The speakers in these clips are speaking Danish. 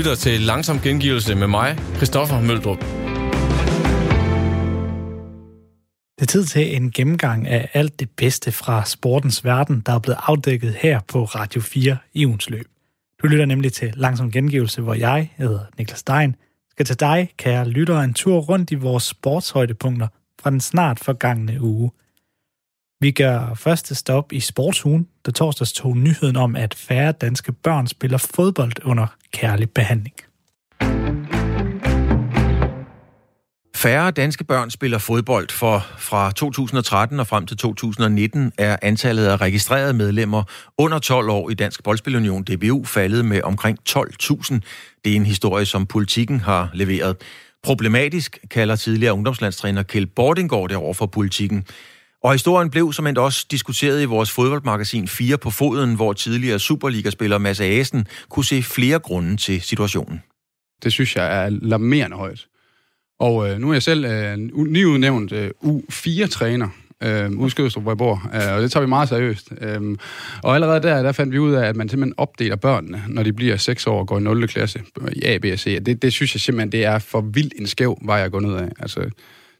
lytter til Langsom Gengivelse med mig, Christoffer Møldrup. Det er tid til en gennemgang af alt det bedste fra sportens verden, der er blevet afdækket her på Radio 4 i ugens løb. Du lytter nemlig til Langsom Gengivelse, hvor jeg, jeg hedder Niklas Stein, skal til dig, kære lytter, en tur rundt i vores sportshøjdepunkter fra den snart forgangne uge. Vi gør første stop i sportsugen, der torsdags tog nyheden om, at færre danske børn spiller fodbold under kærlig behandling. Færre danske børn spiller fodbold, for fra 2013 og frem til 2019 er antallet af registrerede medlemmer under 12 år i Dansk Boldspilunion DBU faldet med omkring 12.000. Det er en historie, som politikken har leveret. Problematisk kalder tidligere ungdomslandstræner Kjeld Bordingård det over for politikken. Og historien blev som endda også diskuteret i vores fodboldmagasin 4 på foden, hvor tidligere Superliga-spiller Mads Asen kunne se flere grunde til situationen. Det synes jeg er alarmerende højt. Og øh, nu er jeg selv øh, nyudnævnt øh, U4-træner øh, udskødstrup, hvor jeg bor, øh, og det tager vi meget seriøst. Øh, og allerede der, der fandt vi ud af, at man simpelthen opdeler børnene, når de bliver 6 år og går i 0. klasse i A, B og C. Det, det synes jeg simpelthen, det er for vildt en skæv vej at gå ned af. Altså,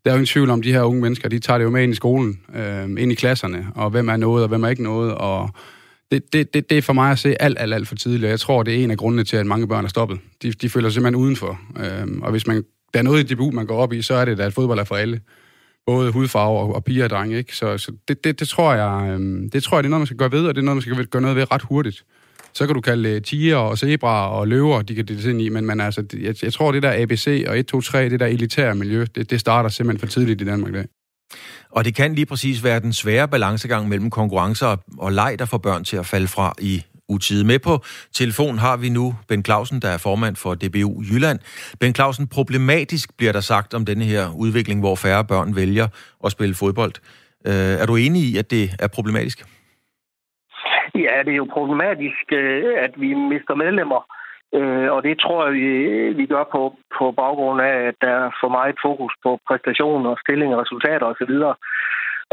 der er jo ingen tvivl om, at de her unge mennesker, de tager det jo med ind i skolen, øh, ind i klasserne, og hvem er noget, og hvem er ikke noget, og det, det, det, det er for mig at se alt, alt, alt for tidligt, og jeg tror, det er en af grundene til, at mange børn er stoppet. De, de føler sig simpelthen udenfor, øh, og hvis man der er noget i debut, man går op i, så er det, at fodbold er for alle. Både hudfarve og, og piger og drenge, ikke? Så, så det, det, det, tror jeg, øh, det tror jeg, det er noget, man skal gøre ved, og det er noget, man skal gøre noget ved ret hurtigt. Så kan du kalde øh, tiger og zebra og løver, de kan det ind i, men man, altså, jeg, jeg tror, det der ABC og 1, 2, 3, det der elitære miljø, det, det starter simpelthen for tidligt i Danmark i dag. Og det kan lige præcis være den svære balancegang mellem konkurrencer og, og leg, der får børn til at falde fra i utide. Med på telefon har vi nu Ben Clausen, der er formand for DBU Jylland. Ben Clausen, problematisk bliver der sagt om denne her udvikling, hvor færre børn vælger at spille fodbold. Øh, er du enig i, at det er problematisk? Ja, det er jo problematisk, øh, at vi mister medlemmer. Øh, og det tror jeg, vi, vi gør på, på baggrund af, at der er for meget fokus på præstationer, stilling, resultater osv.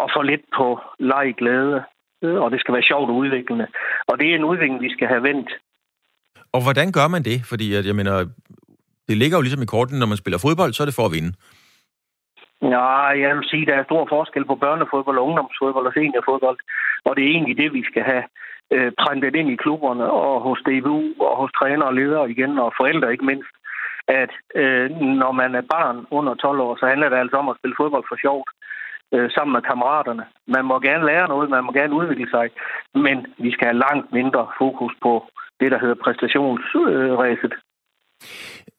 Og for lidt på leg, glæde Øh, og det skal være sjovt og udviklende. Og det er en udvikling, vi skal have vendt. Og hvordan gør man det? Fordi at, jeg mener, det ligger jo ligesom i korten, når man spiller fodbold, så er det for at vinde. Ja, jeg vil sige, at der er stor forskel på børnefodbold ungdomsfodbold og seniorfodbold. Og det er egentlig det, vi skal have øh, printet ind i klubberne og hos DBU og hos træner og ledere igen, og forældre ikke mindst, at øh, når man er barn under 12 år, så handler det altså om at spille fodbold for sjovt øh, sammen med kammeraterne. Man må gerne lære noget, man må gerne udvikle sig, men vi skal have langt mindre fokus på det, der hedder præstationsræset. Øh,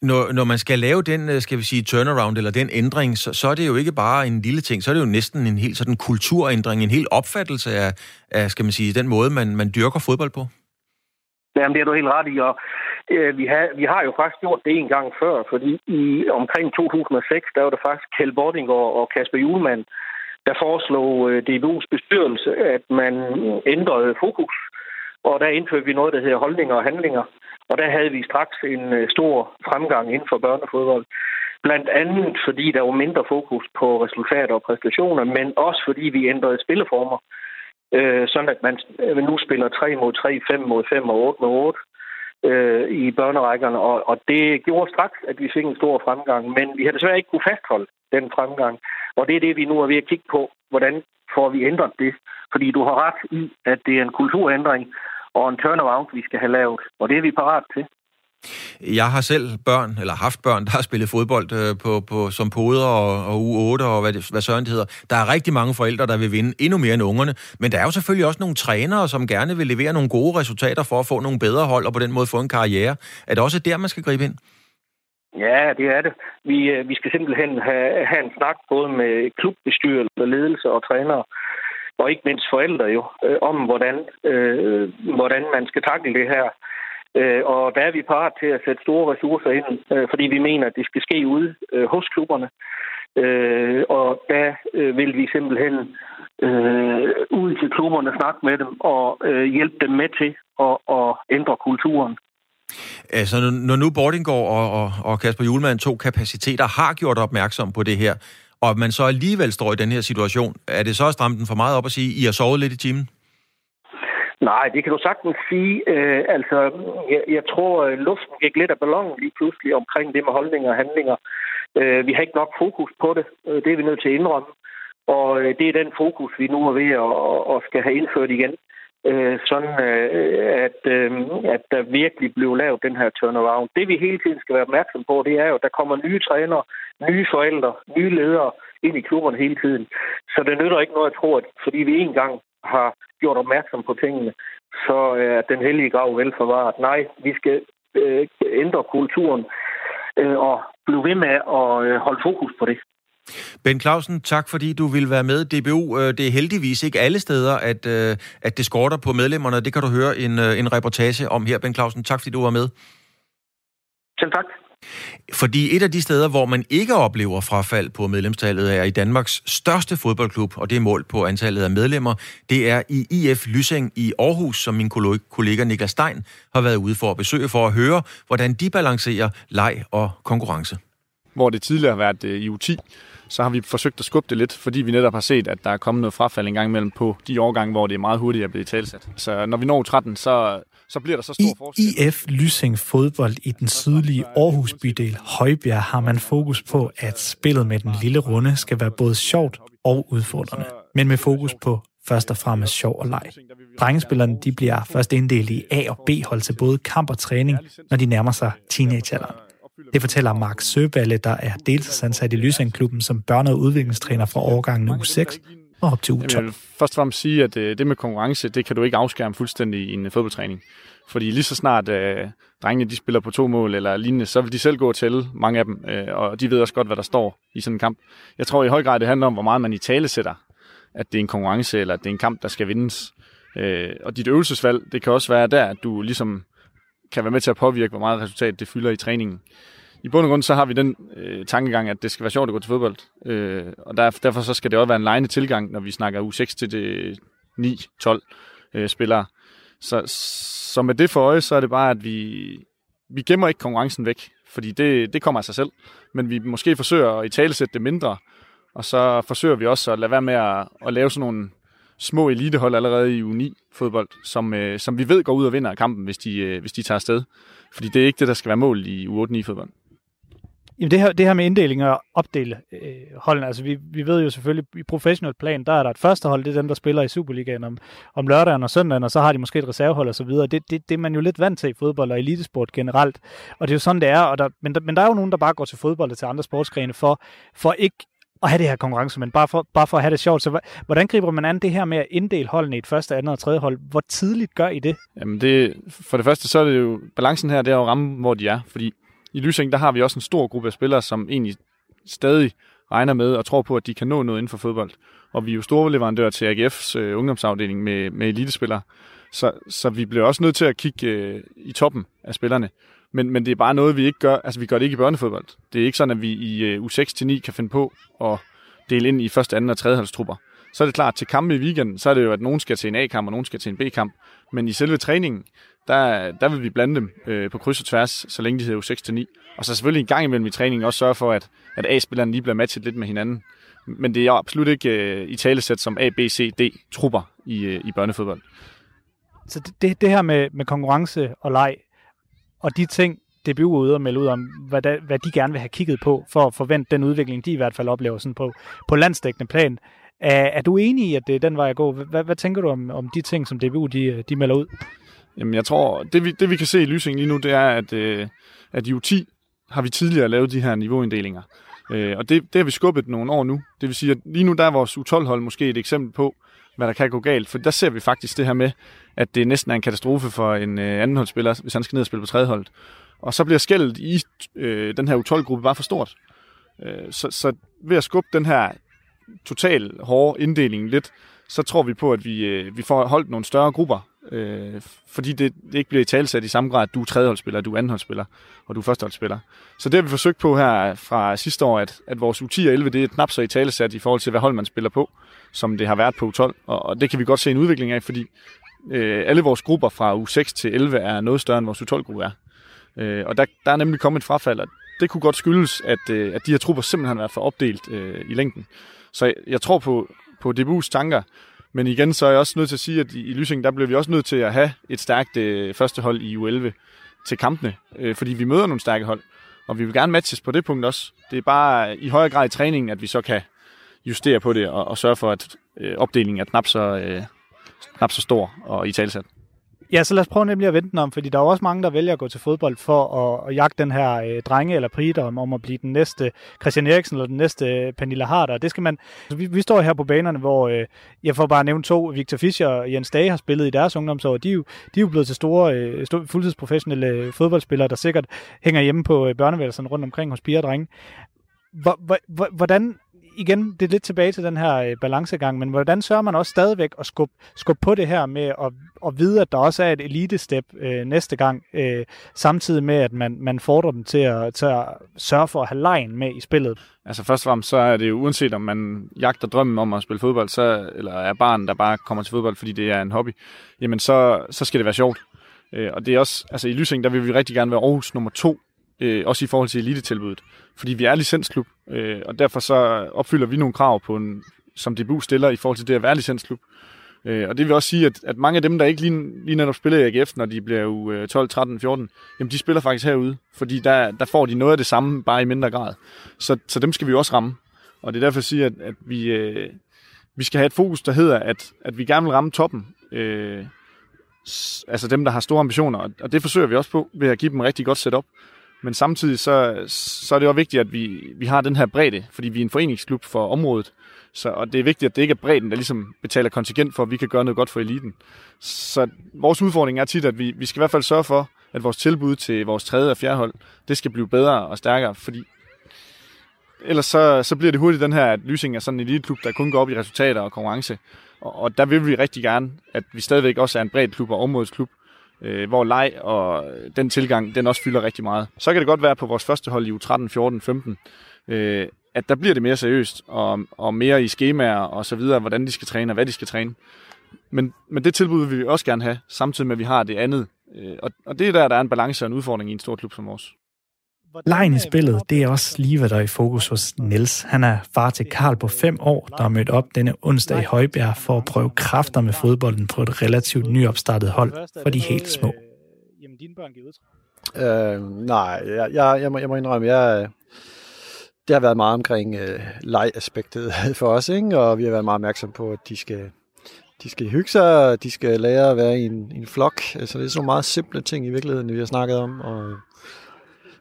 når, når man skal lave den, øh, skal vi sige, turnaround eller den ændring, så, så er det jo ikke bare en lille ting, så er det jo næsten en helt sådan kulturændring, en helt opfattelse af, af skal man sige, den måde, man, man dyrker fodbold på. Jamen, det er du helt ret i, og øh, vi, har, vi har jo faktisk gjort det en gang før, fordi i omkring 2006, der var det faktisk Kjell Bordinggaard og Kasper Julemand, der foreslog øh, DBU's bestyrelse, at man ændrede fokus. Og der indførte vi noget, der hedder holdninger og handlinger. Og der havde vi straks en øh, stor fremgang inden for børnefodbold. Blandt andet fordi der var mindre fokus på resultater og præstationer, men også fordi vi ændrede spilleformer. Øh, sådan at man øh, nu spiller 3 mod 3, 5 mod 5 og 8 mod 8 øh, i børnerækkerne, og, og det gjorde straks, at vi fik en stor fremgang, men vi har desværre ikke kunne fastholde den fremgang. Og det er det, vi nu er ved at kigge på. Hvordan får vi ændret det? Fordi du har ret i, at det er en kulturændring og en turnaround, vi skal have lavet. Og det er vi parat til. Jeg har selv børn, eller haft børn, der har spillet fodbold øh, på, på, som poder og, og U8 og hvad, det, hvad søren det hedder. Der er rigtig mange forældre, der vil vinde endnu mere end ungerne. Men der er jo selvfølgelig også nogle trænere, som gerne vil levere nogle gode resultater for at få nogle bedre hold og på den måde få en karriere. Er det også der, man skal gribe ind? Ja, det er det. Vi, øh, vi skal simpelthen have, have en snak både med klubbestyrelse, ledelse og trænere, og ikke mindst forældre jo, øh, om hvordan, øh, hvordan man skal takle det her. Øh, og der er vi parat til at sætte store ressourcer ind, øh, fordi vi mener, at det skal ske ude øh, hos klubberne. Øh, og der øh, vil vi simpelthen øh, ud til klubberne snakke med dem og øh, hjælpe dem med til at, at ændre kulturen. Altså, når nu Bordingård og, og, og Kasper Julemand, to kapaciteter, har gjort opmærksom på det her, og man så alligevel står i den her situation, er det så at stramme den for meget op og sige, I har sovet lidt i timen? Nej, det kan du sagtens sige. Øh, altså, jeg, jeg tror, øh, luften gik lidt af ballonen lige pludselig omkring det med holdninger og handlinger. Øh, vi har ikke nok fokus på det. Øh, det er vi nødt til at indrømme. Og øh, det er den fokus, vi nu er ved at, at skal have indført igen. Øh, sådan øh, at, øh, at der virkelig blev lavet den her turnaround. Det vi hele tiden skal være opmærksom på, det er jo, at der kommer nye trænere, nye forældre, nye ledere ind i klubberne hele tiden. Så det nytter ikke noget at tro, at fordi vi engang har gjort opmærksom på tingene, så er den hellige grav velforvaret. Nej, vi skal øh, ændre kulturen øh, og blive ved med at øh, holde fokus på det. Ben Clausen, tak fordi du vil være med. DBU, øh, det er heldigvis ikke alle steder, at, øh, at det skorter på medlemmerne. Det kan du høre en, øh, en reportage om her, Ben Clausen. Tak fordi du var med. Selv tak. Fordi et af de steder, hvor man ikke oplever frafald på medlemstallet, er i Danmarks største fodboldklub, og det er målt på antallet af medlemmer. Det er i IF Lysing i Aarhus, som min kollega Niklas Stein har været ude for at besøge, for at høre, hvordan de balancerer leg og konkurrence. Hvor det tidligere har været i U10, så har vi forsøgt at skubbe det lidt, fordi vi netop har set, at der er kommet noget frafald en gang imellem på de årgange, hvor det er meget hurtigt at blive talsat. Så når vi når 13, så, så bliver der så stor forskel. I IF Lysing fodbold i den sydlige Aarhus bydel Højbjerg har man fokus på, at spillet med den lille runde skal være både sjovt og udfordrende, men med fokus på først og fremmest sjov og leg. Drengespillerne de bliver først inddelt i A- og B-hold til både kamp og træning, når de nærmer sig teenagealderen. Det fortæller Mark Søballe, der er deltidsansat i Lysingklubben som børne- og udviklingstræner fra årgangen u 6 og op til u 12. Jeg vil først og fremmest sige, at øh, det med konkurrence, det kan du ikke afskærme fuldstændig i en fodboldtræning. Fordi lige så snart øh, drengene de spiller på to mål eller lignende, så vil de selv gå til mange af dem, øh, og de ved også godt, hvad der står i sådan en kamp. Jeg tror i høj grad, det handler om, hvor meget man i tale sætter, at det er en konkurrence, eller at det er en kamp, der skal vindes. Øh, og dit øvelsesvalg, det kan også være der, at du ligesom kan være med til at påvirke, hvor meget resultat det fylder i træningen i bund og grund så har vi den øh, tankegang, at det skal være sjovt at gå til fodbold. Øh, og der, derfor så skal det også være en lejende tilgang, når vi snakker U6 til det 9-12 øh, spillere. Så, så med det for øje, så er det bare, at vi, vi gemmer ikke konkurrencen væk, fordi det, det kommer af sig selv. Men vi måske forsøger at i talesætte det mindre, og så forsøger vi også at lade være med at, at lave sådan nogle små elitehold allerede i U9-fodbold, som, øh, som vi ved går ud og vinder kampen, hvis de, øh, hvis de tager afsted. Fordi det er ikke det, der skal være mål i U8-9-fodbold. Jamen det her, det her med inddeling og opdele øh, holdene, altså vi, vi ved jo selvfølgelig, i professionel plan, der er der et første hold, det er dem, der spiller i Superligaen om, om lørdagen og søndagen, og så har de måske et reservehold og så videre. Det, det, det er man jo lidt vant til i fodbold og elitesport generelt, og det er jo sådan, det er, og der, men, der, men der er jo nogen, der bare går til fodbold og til andre sportsgrene for, for ikke at have det her konkurrence, men bare for, bare for at have det sjovt. Så hvordan griber man an det her med at inddele holdene i et første, andet og tredje hold? Hvor tidligt gør I det? Jamen det, for det første, så er det jo, balancen her, det er jo at ramme, hvor de er, fordi i Lysing, der har vi også en stor gruppe af spillere, som egentlig stadig regner med og tror på, at de kan nå noget inden for fodbold. Og vi er jo store leverandører til AGF's øh, ungdomsafdeling med, med elitespillere. Så, så vi bliver også nødt til at kigge øh, i toppen af spillerne. Men, men det er bare noget, vi ikke gør. Altså, vi gør det ikke i børnefodbold. Det er ikke sådan, at vi i øh, U6-9 kan finde på at dele ind i første, anden og tredje holdstrupper. Så er det klart, til kampe i weekenden, så er det jo, at nogen skal til en A-kamp, og nogen skal til en B-kamp. Men i selve træningen, der, der vil vi blande dem øh, på kryds og tværs, så længe de hedder U6-9. Og så selvfølgelig en gang imellem i træningen også sørge for, at, at A-spillerne lige bliver matchet lidt med hinanden. Men det er absolut ikke øh, i talesæt som A, B, C, D trupper i, øh, i børnefodbold. Så det, det her med, med konkurrence og leg, og de ting, DBU er ude og melde ud om, hvad, der, hvad de gerne vil have kigget på, for at forvente den udvikling, de i hvert fald oplever sådan på, på landsdækkende plan. Er, er du enig i, at det er den vej at gå? Hvad, hvad tænker du om, om de ting, som DBU de, de melder ud? Jamen, jeg tror, det vi, det vi kan se i Lysing lige nu, det er, at, øh, at i U10 har vi tidligere lavet de her niveauinddelinger. Øh, og det, det har vi skubbet nogle år nu. Det vil sige, at lige nu der er vores U12-hold måske et eksempel på, hvad der kan gå galt. For der ser vi faktisk det her med, at det næsten er en katastrofe for en øh, andenholdsspiller, hvis han skal ned og spille på tredjeholdet. Og så bliver skældet i øh, den her U12-gruppe bare for stort. Øh, så, så ved at skubbe den her total hårde inddeling lidt, så tror vi på, at vi, øh, vi får holdt nogle større grupper, øh, fordi det, det ikke bliver i talsat i samme grad, at du er tredjeholdsspiller, du er andenholdsspiller, og du er førsteholdsspiller. Så det har vi forsøgt på her fra sidste år, at, at vores U10 og 11, det er knap så i talesat i forhold til, hvad hold man spiller på, som det har været på U12, og, og det kan vi godt se en udvikling af, fordi øh, alle vores grupper fra U6 til 11 er noget større, end vores U12-gruppe er. Øh, og der, der er nemlig kommet et frafald, og det kunne godt skyldes, at, øh, at de her trupper simpelthen har været for opdelt øh, i længden. Så jeg, jeg tror på, på DBU's tanker, men igen, så er jeg også nødt til at sige, at i, Lysing, der bliver vi også nødt til at have et stærkt øh, første hold i U11 til kampene, øh, fordi vi møder nogle stærke hold, og vi vil gerne matches på det punkt også. Det er bare øh, i højere grad i træningen, at vi så kan justere på det og, og sørge for, at øh, opdelingen er knap så, øh, knap så stor og i talsat. Ja, så lad os prøve nemlig at vente den om, fordi der er også mange, der vælger at gå til fodbold for at, at jagte den her øh, drenge eller pride om, om at blive den næste Christian Eriksen eller den næste øh, Pernille Harder. Det skal man, altså, vi, vi står her på banerne, hvor øh, jeg får bare nævnt to, Victor Fischer og Jens Dage har spillet i deres ungdomsår. De er jo, de er jo blevet til store, øh, fuldtidsprofessionelle fodboldspillere, der sikkert hænger hjemme på øh, børneværelserne rundt omkring hos piger og drenge. Hvordan igen, det er lidt tilbage til den her øh, balancegang, men hvordan sørger man også stadigvæk at skubbe, skub på det her med at, at vide, at der også er et elite-step øh, næste gang, øh, samtidig med, at man, man fordrer dem til at, til at sørge for at have lejen med i spillet? Altså først og fremmest, så er det jo uanset om man jagter drømmen om at spille fodbold, så, eller er barn, der bare kommer til fodbold, fordi det er en hobby, jamen så, så skal det være sjovt. Øh, og det er også, altså i Lysing, der vil vi rigtig gerne være Aarhus nummer to øh, også i forhold til elitetilbuddet. Fordi vi er licensklub, øh, og derfor så opfylder vi nogle krav på en, som DBU stiller i forhold til det at være licensklub. Øh, og det vil også sige, at, at mange af dem, der ikke lige, lige netop spiller i AGF, når de bliver jo 12, 13, 14, jamen de spiller faktisk herude, fordi der, der får de noget af det samme, bare i mindre grad. Så, så dem skal vi også ramme. Og det er derfor, jeg siger, at, at vi, øh, vi skal have et fokus, der hedder, at, at vi gerne vil ramme toppen. Øh, altså dem, der har store ambitioner, og det forsøger vi også på ved at give dem et rigtig godt setup. Men samtidig så, så er det også vigtigt, at vi, vi har den her bredde, fordi vi er en foreningsklub for området. Så, og det er vigtigt, at det ikke er bredden, der ligesom betaler kontingent for, at vi kan gøre noget godt for eliten. Så vores udfordring er tit, at vi, vi skal i hvert fald sørge for, at vores tilbud til vores tredje og fjerde hold, det skal blive bedre og stærkere, fordi ellers så, så bliver det hurtigt den her, at Lysing er sådan en eliteklub, der kun går op i resultater og konkurrence. Og, og der vil vi rigtig gerne, at vi stadigvæk også er en bred klub og områdesklub, øh, hvor leg og den tilgang, den også fylder rigtig meget. Så kan det godt være på vores første hold i U 13, 14, 15, øh, at der bliver det mere seriøst, og, og mere i skemaer og så videre, hvordan de skal træne og hvad de skal træne. Men, men det tilbud vil vi også gerne have, samtidig med at vi har det andet. Øh, og, og det er der, der er en balance og en udfordring i en stor klub som vores. Lejen i spillet, det er også lige, hvad der er i fokus hos Niels. Han er far til Karl på fem år, der er mødt op denne onsdag i Højbjerg for at prøve kræfter med fodbolden på et relativt nyopstartet hold for de helt små. Jamen, dine børn giver øh, Nej, jeg, jeg, jeg, må, jeg må indrømme, jeg, det har været meget omkring øh, legaspektet for os, ikke? og vi har været meget opmærksom på, at de skal, de skal hygge sig, og de skal lære at være i en, en flok. Altså, det er så meget simple ting i virkeligheden, vi har snakket om, og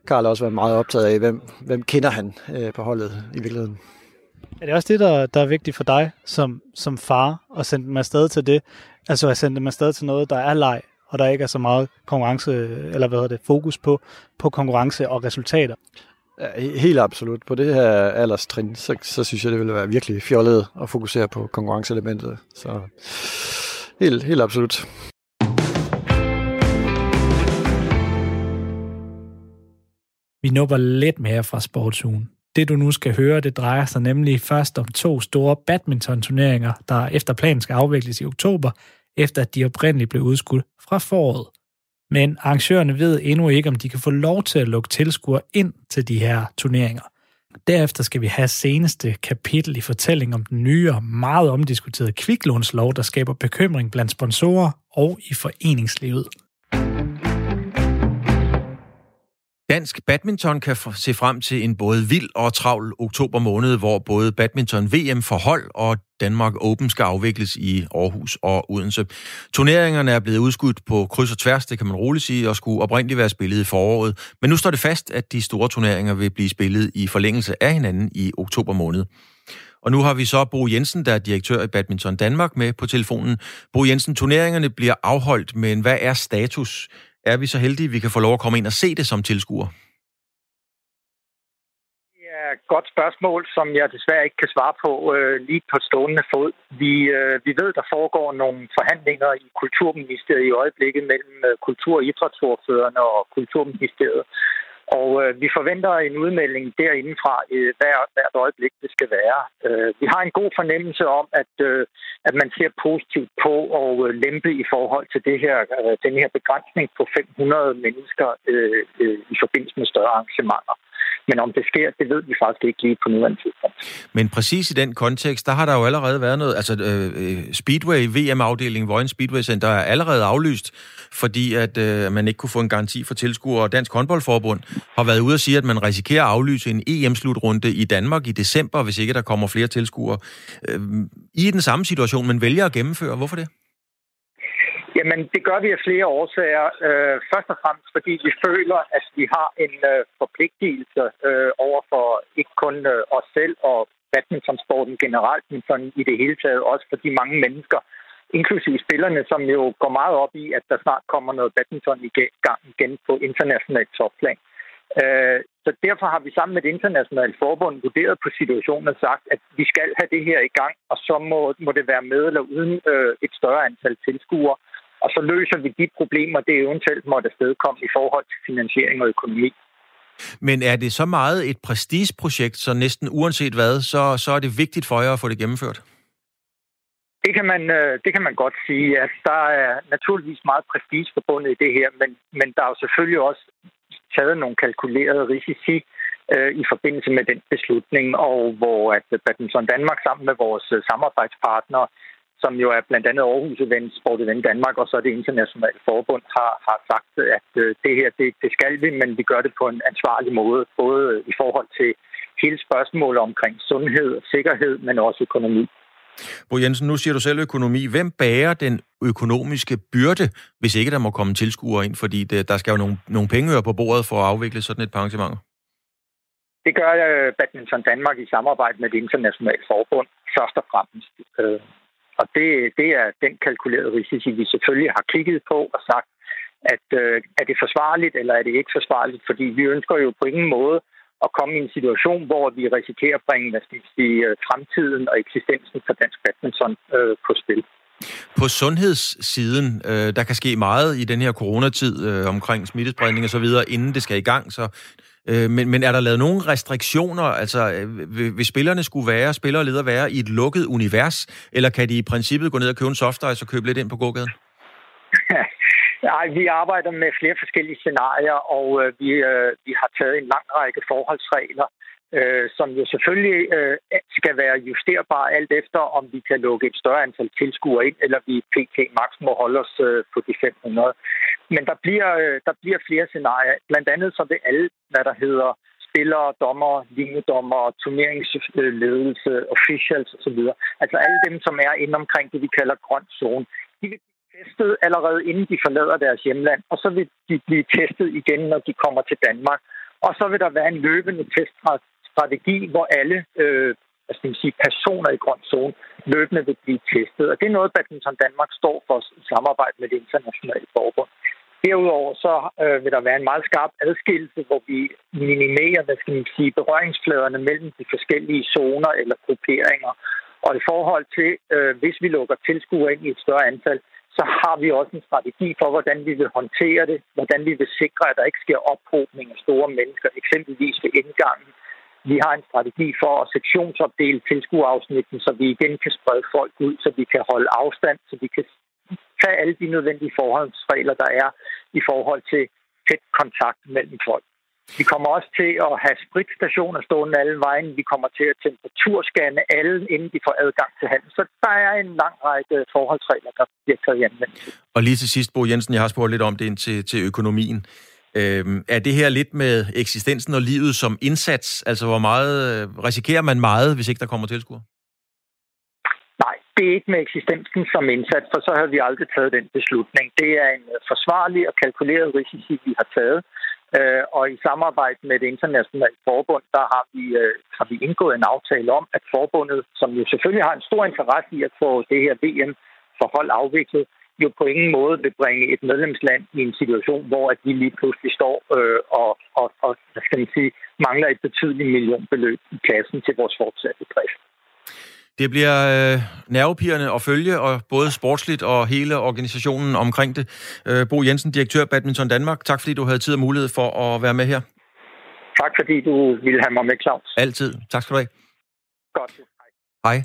Karl også været meget optaget af, hvem, hvem kender han øh, på holdet i virkeligheden. Er det også det, der, der er vigtigt for dig som, som far, at sende dem afsted til det? Altså at sende dem afsted til noget, der er leg, og der ikke er så meget konkurrence, eller hvad hedder det, fokus på, på konkurrence og resultater? Helt absolut. På det her alderstrin, så, så synes jeg, det ville være virkelig fjollet at fokusere på konkurrenceelementet. Så helt, helt absolut. Vi nupper lidt mere fra sportsugen. Det du nu skal høre, det drejer sig nemlig først om to store badminton-turneringer, der efter planen skal afvikles i oktober, efter at de oprindeligt blev udskudt fra foråret. Men arrangørerne ved endnu ikke, om de kan få lov til at lukke tilskuere ind til de her turneringer. Derefter skal vi have seneste kapitel i fortællingen om den nye og meget omdiskuterede kviklånslov, der skaber bekymring blandt sponsorer og i foreningslivet. Dansk badminton kan se frem til en både vild og travl oktober måned, hvor både badminton VM for hold og Danmark Open skal afvikles i Aarhus og Odense. Turneringerne er blevet udskudt på kryds og tværs, det kan man roligt sige, og skulle oprindeligt være spillet i foråret. Men nu står det fast, at de store turneringer vil blive spillet i forlængelse af hinanden i oktober måned. Og nu har vi så Bo Jensen, der er direktør i Badminton Danmark, med på telefonen. Bo Jensen, turneringerne bliver afholdt, men hvad er status? Er vi så heldige, at vi kan få lov at komme ind og se det som tilskuer? er et godt spørgsmål, som jeg desværre ikke kan svare på øh, lige på stående fod. Vi, øh, vi ved, der foregår nogle forhandlinger i Kulturministeriet i øjeblikket mellem øh, Kultur- og Idrætsordførerne og Kulturministeriet. Og øh, vi forventer en udmelding derindefra øh, hver, hvert øjeblik, det skal være. Øh, vi har en god fornemmelse om, at, øh, at man ser positivt på og øh, lempe i forhold til det her, øh, den her begrænsning på 500 mennesker øh, øh, i forbindelse med større arrangementer. Men om det sker, det ved vi faktisk ikke lige på nuværende tidspunkt. Men præcis i den kontekst, der har der jo allerede været noget, altså øh, øh Speedway, VM-afdelingen, Vojens Speedway Center er allerede aflyst, fordi at øh, man ikke kunne få en garanti for tilskuere, og Dansk Håndboldforbund har været ude og sige, at man risikerer at aflyse en EM-slutrunde i Danmark i december, hvis ikke der kommer flere tilskuere. Øh, I den samme situation, men vælger at gennemføre. Hvorfor det? Jamen, det gør vi af flere årsager. Øh, først og fremmest, fordi vi føler, at vi har en øh, forpligtelse øh, over for ikke kun øh, os selv og badmintonsporten generelt, men sådan i det hele taget også for de mange mennesker, inklusive spillerne, som jo går meget op i, at der snart kommer noget badminton i gang igen på internationalt topplan. Øh, så derfor har vi sammen med det internationale forbund vurderet på situationen og sagt, at vi skal have det her i gang, og så må, må det være med eller uden øh, et større antal tilskuere. Og så løser vi de problemer, det eventuelt måtte afstedkomme i forhold til finansiering og økonomi. Men er det så meget et prestigeprojekt, så næsten uanset hvad, så, så er det vigtigt for jer at få det gennemført? Det kan man, øh, det kan man godt sige. at der er naturligvis meget prestige forbundet i det her, men, men der er jo selvfølgelig også taget nogle kalkulerede risici øh, i forbindelse med den beslutning, og hvor at Badminton Danmark sammen med vores øh, samarbejdspartnere som jo er blandt andet Aarhus Event, Sport Event Danmark, og så det internationale forbund, har, har sagt, at øh, det her, det, det skal vi, men vi gør det på en ansvarlig måde, både i forhold til hele spørgsmålet omkring sundhed og sikkerhed, men også økonomi. Bo Jensen, nu siger du selv økonomi. Hvem bærer den økonomiske byrde, hvis ikke der må komme tilskuere ind? Fordi det, der skal jo nogle, nogle penge på bordet for at afvikle sådan et arrangement. Det gør øh, Badminton Danmark i samarbejde med det internationale forbund, først og fremmest. Og det, det er den kalkulerede risici, vi selvfølgelig har kigget på og sagt, at øh, er det forsvarligt, eller er det ikke forsvarligt? Fordi vi ønsker jo på ingen måde at komme i en situation, hvor vi risikerer at bringe hvad skal sige, øh, fremtiden og eksistensen for dansk badminton øh, på spil. På sundhedssiden, øh, der kan ske meget i den her coronatid øh, omkring smittespredning og så videre, inden det skal i gang. Så Øh, men, men er der lavet nogle restriktioner? Altså, øh, vil spillerne skulle være, spillere og ledere være i et lukket univers, eller kan de i princippet gå ned og købe en softice og købe lidt ind på gågaden? Nej, vi arbejder med flere forskellige scenarier, og øh, vi, øh, vi har taget en lang række forholdsregler, øh, som jo selvfølgelig øh, skal være justerbare alt efter, om vi kan lukke et større antal tilskuere ind, eller vi pt. max må holde os øh, på de 500. Men der bliver, øh, der bliver flere scenarier. Blandt andet så vil alle, hvad der hedder spillere, dommer, linjedommer, turneringsledelse, officials osv. Altså alle dem, som er inde omkring det, vi kalder grøn zone. De vil blive testet allerede inden de forlader deres hjemland, og så vil de blive testet igen, når de kommer til Danmark. Og så vil der være en løbende teststrategi, hvor alle øh, hvad skal man sige, personer i grøn zone løbende vil blive testet. Og det er noget, Badminton Danmark står for i samarbejde med det internationale forbund. Derudover så øh, vil der være en meget skarp adskillelse, hvor vi minimerer hvad skal man sige, berøringsfladerne mellem de forskellige zoner eller grupperinger. Og i forhold til, øh, hvis vi lukker tilskuere ind i et større antal, så har vi også en strategi for, hvordan vi vil håndtere det, hvordan vi vil sikre, at der ikke sker ophobning af store mennesker, eksempelvis ved indgangen. Vi har en strategi for at sektionsopdele tilskuerafsnitten, så vi igen kan sprede folk ud, så vi kan holde afstand, så vi kan tage alle de nødvendige forholdsregler, der er i forhold til tæt kontakt mellem folk. Vi kommer også til at have spritstationer stående alle vejen. Vi kommer til at temperaturscanne alle, inden de får adgang til handel. Så der er en lang række forholdsregler, der bliver taget i anvendelse. Og lige til sidst, Bo Jensen, jeg har spurgt lidt om det ind til, til økonomien. Øhm, er det her lidt med eksistensen og livet som indsats? Altså, hvor meget øh, risikerer man meget, hvis ikke der kommer tilskuer? Det er ikke med eksistensen som indsats, for så havde vi aldrig taget den beslutning. Det er en øh, forsvarlig og kalkuleret risici, vi har taget. Øh, og i samarbejde med det internationale forbund, der har vi, øh, har vi indgået en aftale om, at forbundet, som jo selvfølgelig har en stor interesse i at få det her VM-forhold afviklet, jo på ingen måde vil bringe et medlemsland i en situation, hvor at vi lige pludselig står øh, og, og, og hvad skal man sige, mangler et betydeligt millionbeløb i kassen til vores fortsatte drift. Det bliver øh, nervepirrende at følge, og både sportsligt og hele organisationen omkring det. Øh, Bo Jensen, direktør Badminton Danmark, tak fordi du havde tid og mulighed for at være med her. Tak fordi du ville have mig med, Claus. Altid. Tak skal du have. Godt. Hej. Hej.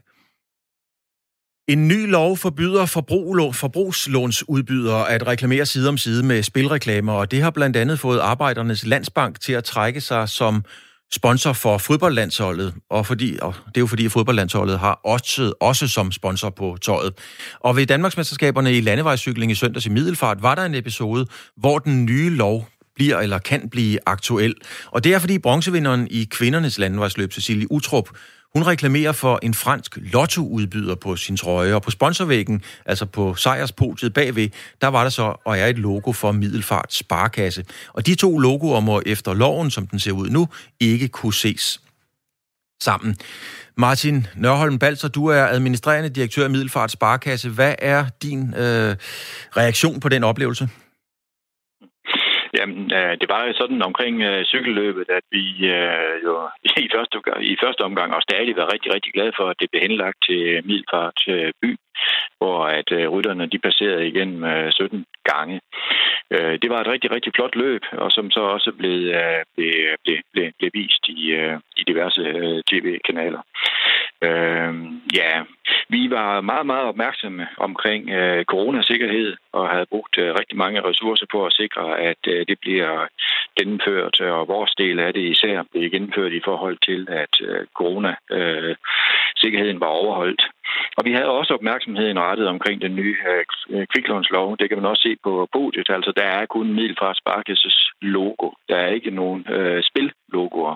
En ny lov forbyder forbrug, forbrugslånsudbydere at reklamere side om side med spilreklamer, og det har blandt andet fået Arbejdernes Landsbank til at trække sig som sponsor for fodboldlandsholdet, og, fordi, og det er jo fordi, at fodboldlandsholdet har også, også som sponsor på tøjet. Og ved Danmarksmesterskaberne i landevejscykling i søndags i Middelfart var der en episode, hvor den nye lov bliver eller kan blive aktuel. Og det er fordi bronzevinderen i kvindernes landevejsløb, Cecilie Utrup, hun reklamerer for en fransk lottoudbyder på sin trøje, og på sponsorvæggen, altså på sejrspodiet bagved, der var der så og er et logo for Middelfart Sparkasse. Og de to logoer må efter loven, som den ser ud nu, ikke kunne ses sammen. Martin Nørholm Balser, du er administrerende direktør i Middelfart Sparkasse. Hvad er din øh, reaktion på den oplevelse? Jamen, øh, det var jo sådan omkring øh, cykelløbet, at vi øh, jo i første, i første omgang og stadig var rigtig, rigtig glade for, at det blev henlagt til Middelfart øh, by, hvor at øh, rytterne de passerede igennem øh, 17 gange. Øh, det var et rigtig, rigtig flot løb, og som så også blev, øh, blev, blev, blev, blev vist i, øh, i diverse øh, tv-kanaler. Øh, ja, vi var meget, meget opmærksomme omkring øh, coronasikkerhed og havde brugt øh, rigtig mange ressourcer på at sikre, at øh, det bliver gennemført, og vores del af det især blev gennemført i forhold til, at øh, corona-sikkerheden øh, var overholdt. Og vi havde også opmærksomheden rettet omkring den nye øh, kviklånslov. Det kan man også se på podiet. Altså, der er kun Middelfarts Sparkes logo. Der er ikke nogen øh, logoer.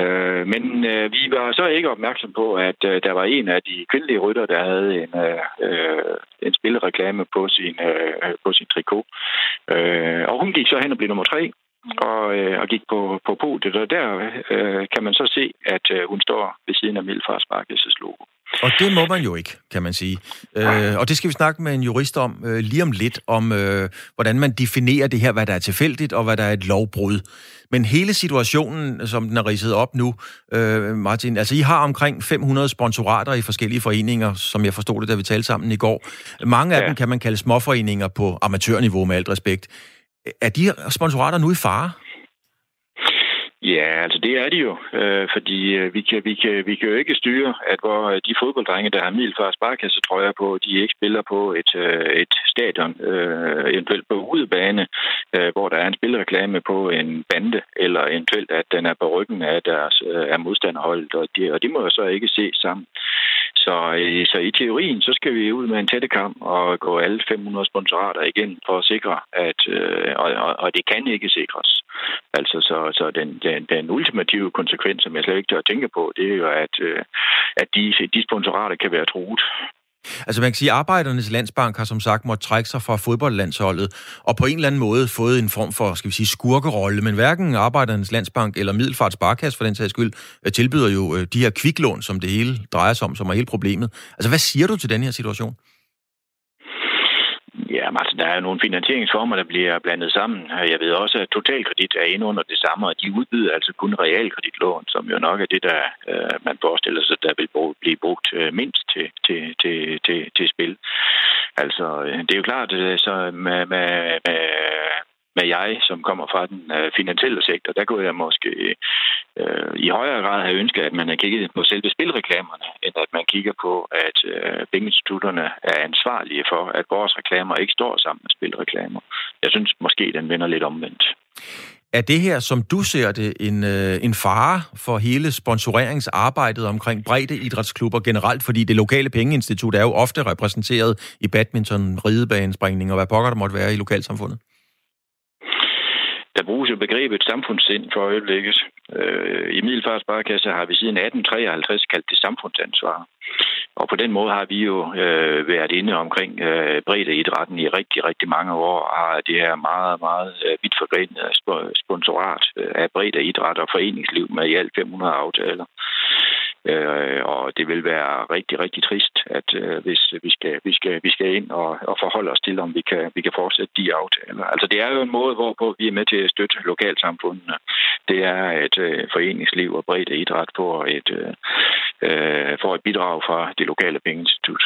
Øh, men øh, vi var så ikke opmærksom på, at øh, der var en af de kvindelige rytter, der havde en, øh, en spillereklame på sin, øh, på sin trikot. Øh, og hun gik så hen og blev nummer tre og, øh, og gik på, på podiet, og der øh, kan man så se, at øh, hun står ved siden af Middelfart Sparkasses logo. Og det må man jo ikke, kan man sige. Øh, og det skal vi snakke med en jurist om øh, lige om lidt, om øh, hvordan man definerer det her, hvad der er tilfældigt og hvad der er et lovbrud. Men hele situationen, som den er ridset op nu, øh, Martin, altså I har omkring 500 sponsorater i forskellige foreninger, som jeg forstod det, da vi talte sammen i går. Mange af ja. dem kan man kalde småforeninger på amatørniveau, med alt respekt. Er de sponsorater nu i fare? Ja, altså det er de jo, øh, fordi øh, vi, kan, vi, kan, vi kan jo ikke styre, at hvor øh, de fodbolddrenge, der har Middelfart Sparkasse trøjer på, de ikke spiller på et, øh, et stadion, øh, eventuelt på udebane, øh, hvor der er en spilreklame på en bande, eller eventuelt at den er på ryggen af deres øh, af modstanderholdet, og det og de må jo så ikke se sammen. Så, øh, så i teorien, så skal vi ud med en tættekam og gå alle 500 sponsorater igen for at sikre, at øh, og, og det kan ikke sikres. Altså, så, så den, den, den ultimative konsekvens, som jeg slet ikke tør at tænke på, det er jo, at, øh, at de, de sponsorater kan være truet. Altså man kan sige, at Arbejdernes Landsbank har som sagt måttet trække sig fra fodboldlandsholdet, og på en eller anden måde fået en form for, skal vi sige, skurkerolle, men hverken Arbejdernes Landsbank eller Middelfarts Sparkasse for den sags skyld, øh, tilbyder jo øh, de her kviklån, som det hele drejer sig om, som er hele problemet. Altså hvad siger du til den her situation? Der er nogle finansieringsformer, der bliver blandet sammen. Jeg ved også, at totalkredit er inde under det samme, og de udbyder altså kun realkreditlån, som jo nok er det, der øh, man forestiller sig, der vil blive brugt øh, mindst til, til, til, til, til spil. Altså, øh, det er jo klart, at så med, med, med med jeg, som kommer fra den øh, finansielle sektor, der kunne jeg måske øh, i højere grad have ønsket, at man har kigget på selve spilreklamerne, end at man kigger på, at øh, pengeinstitutterne er ansvarlige for, at vores reklamer ikke står sammen med spilreklamer. Jeg synes måske, den vender lidt omvendt. Er det her, som du ser det, en, øh, en fare for hele sponsoreringsarbejdet omkring bredde idrætsklubber generelt? Fordi det lokale pengeinstitut er jo ofte repræsenteret i badminton, ridebanespringning og hvad pokker der måtte være i lokalsamfundet. Der bruges jo begrebet samfundssind for øjeblikket. Øh, I Middelfart Sparkasse har vi siden 1853 kaldt det samfundsansvar. Og på den måde har vi jo øh, været inde omkring øh, breddeidrætten i rigtig, rigtig mange år, og har det her meget, meget øh, vidt forgrenet sponsorat øh, af breddeidræt og foreningsliv med i alt 500 aftaler. Øh, og det vil være rigtig, rigtig trist, at øh, hvis vi skal, vi, skal, vi skal ind og, og forholde os til, om vi kan, vi kan fortsætte de aftaler. Altså det er jo en måde, hvorpå vi er med til at støtte lokalsamfundene. Det er et øh, foreningsliv og bredt idræt på et, øh, øh, for et bidrag fra det lokale pengeinstitut.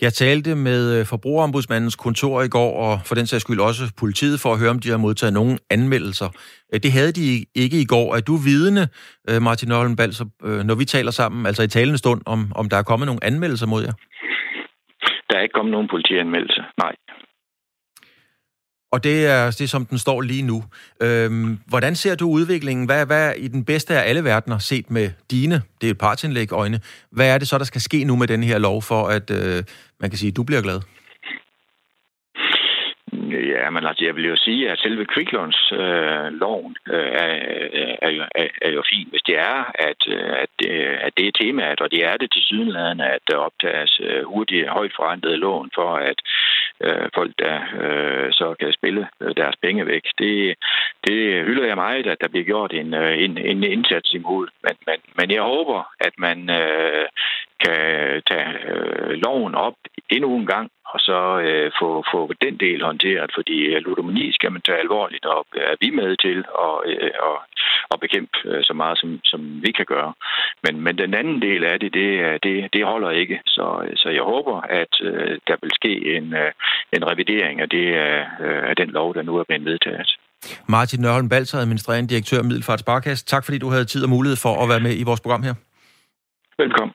Jeg talte med øh, forbrugerombudsmandens kontor i går, og for den sags skyld også politiet, for at høre, om de har modtaget nogle anmeldelser. Øh, det havde de ikke i går. Er du vidne, øh, Martin Ollenbalser, øh, når vi taler sammen, altså i talende stund, om, om der er kommet nogle anmeldelser mod jer? Der er ikke kommet nogen politianmeldelse, nej. Og det er det, som den står lige nu. Øhm, hvordan ser du udviklingen? Hvad, hvad er i den bedste af alle verdener set med dine, det er et partindlæg øjne, hvad er det så, der skal ske nu med den her lov, for at øh, man kan sige, at du bliver glad? Er man altså, jeg vil jo sige, at selve kviklånsloven øh, øh, er, er, er, er jo fin, hvis det er, at, øh, at, det, at det er temaet, og det er det til sydenladende, at der optages hurtigt højt forrentede lån for, at øh, folk, der øh, så kan spille deres penge væk. Det, det hylder jeg meget, at der bliver gjort en, en, en indsats imod. Men, men, men jeg håber, at man øh, kan tage øh, loven op endnu en gang, og så øh, få, få den del håndteret, fordi øh, ludomani skal man tage alvorligt, og er vi med til at, øh, at, at bekæmpe øh, så meget, som, som vi kan gøre. Men, men den anden del af det, det, det, det holder ikke. Så, så jeg håber, at øh, der vil ske en, øh, en revidering af, det, øh, af den lov, der nu er blevet vedtaget. Martin Nørholm Balser, administrerende direktør af Middelfart Sparkasse. Tak fordi du havde tid og mulighed for at være med i vores program her. Velkommen.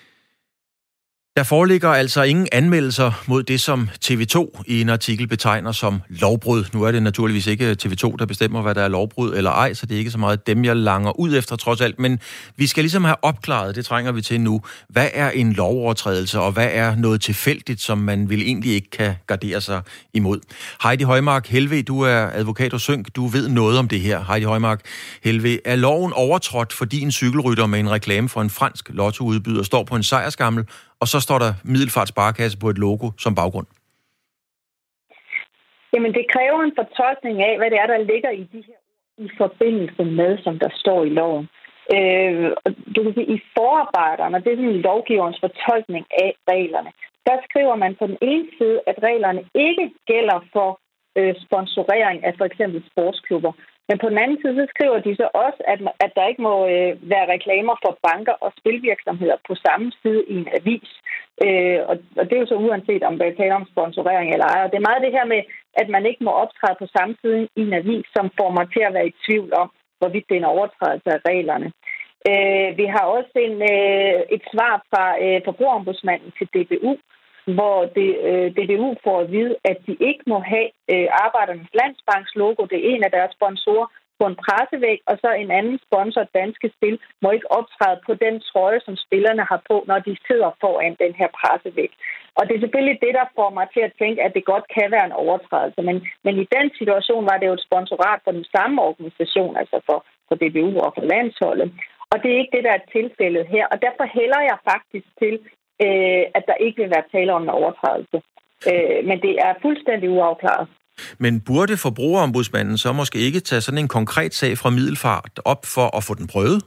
Der foreligger altså ingen anmeldelser mod det, som TV2 i en artikel betegner som lovbrud. Nu er det naturligvis ikke TV2, der bestemmer, hvad der er lovbrud eller ej, så det er ikke så meget dem, jeg langer ud efter trods alt. Men vi skal ligesom have opklaret, det trænger vi til nu. Hvad er en lovovertrædelse, og hvad er noget tilfældigt, som man vil egentlig ikke kan gardere sig imod? Heidi Højmark Helve, du er advokat og synk. Du ved noget om det her. Heidi Højmark Helve, er loven overtrådt, fordi en cykelrytter med en reklame for en fransk lottoudbyder står på en sejrskammel og så står der Middelfart Sparekasse på et logo som baggrund? Jamen, det kræver en fortolkning af, hvad det er, der ligger i de her i forbindelse med, som der står i loven. Øh, du kan sige, i forarbejderne, det er sådan lovgiverens fortolkning af reglerne, der skriver man på den ene side, at reglerne ikke gælder for øh, sponsorering af for eksempel sportsklubber. Men på den anden side, så skriver de så også, at, at der ikke må øh, være reklamer for banker og spilvirksomheder på samme side i en avis. Øh, og, og det er jo så uanset, om der taler om sponsorering eller ej. Og det er meget det her med, at man ikke må optræde på samme side i en avis, som får mig til at være i tvivl om, hvorvidt det er en overtrædelse af reglerne. Øh, vi har også en, øh, et svar fra øh, forbrugerombudsmanden til DBU, hvor det, øh, DBU får at vide, at de ikke må have øh, Arbejdernes Landsbanks logo, det er en af deres sponsorer, på en pressevæg, og så en anden sponsor, Danske Spil, må ikke optræde på den trøje, som spillerne har på, når de sidder foran den her pressevæg. Og det er selvfølgelig det, der får mig til at tænke, at det godt kan være en overtrædelse. Men, men i den situation var det jo et sponsorat for den samme organisation, altså for, for DBU og for landsholdet. Og det er ikke det, der er tilfældet her. Og derfor hælder jeg faktisk til, øh, at der ikke vil være tale om en overtrædelse. Øh, men det er fuldstændig uafklaret. Men burde forbrugerombudsmanden så måske ikke tage sådan en konkret sag fra Middelfart op for at få den prøvet?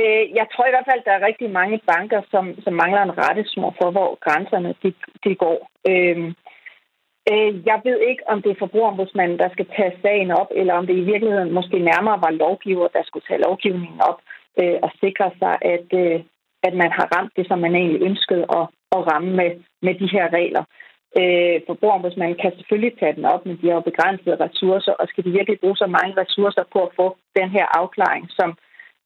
Øh, jeg tror i hvert fald, at der er rigtig mange banker, som, som mangler en rettesmor for, hvor grænserne de, de går. Øh, øh, jeg ved ikke, om det er forbrugerombudsmanden, der skal tage sagen op, eller om det i virkeligheden måske nærmere var lovgiver, der skulle tage lovgivningen op øh, og sikre sig, at, øh, at man har ramt det, som man egentlig ønskede at, at ramme med, med de her regler. Øh, forbrugerombudsmanden kan selvfølgelig tage den op, men de har jo begrænsede ressourcer, og skal de virkelig bruge så mange ressourcer på at få den her afklaring, som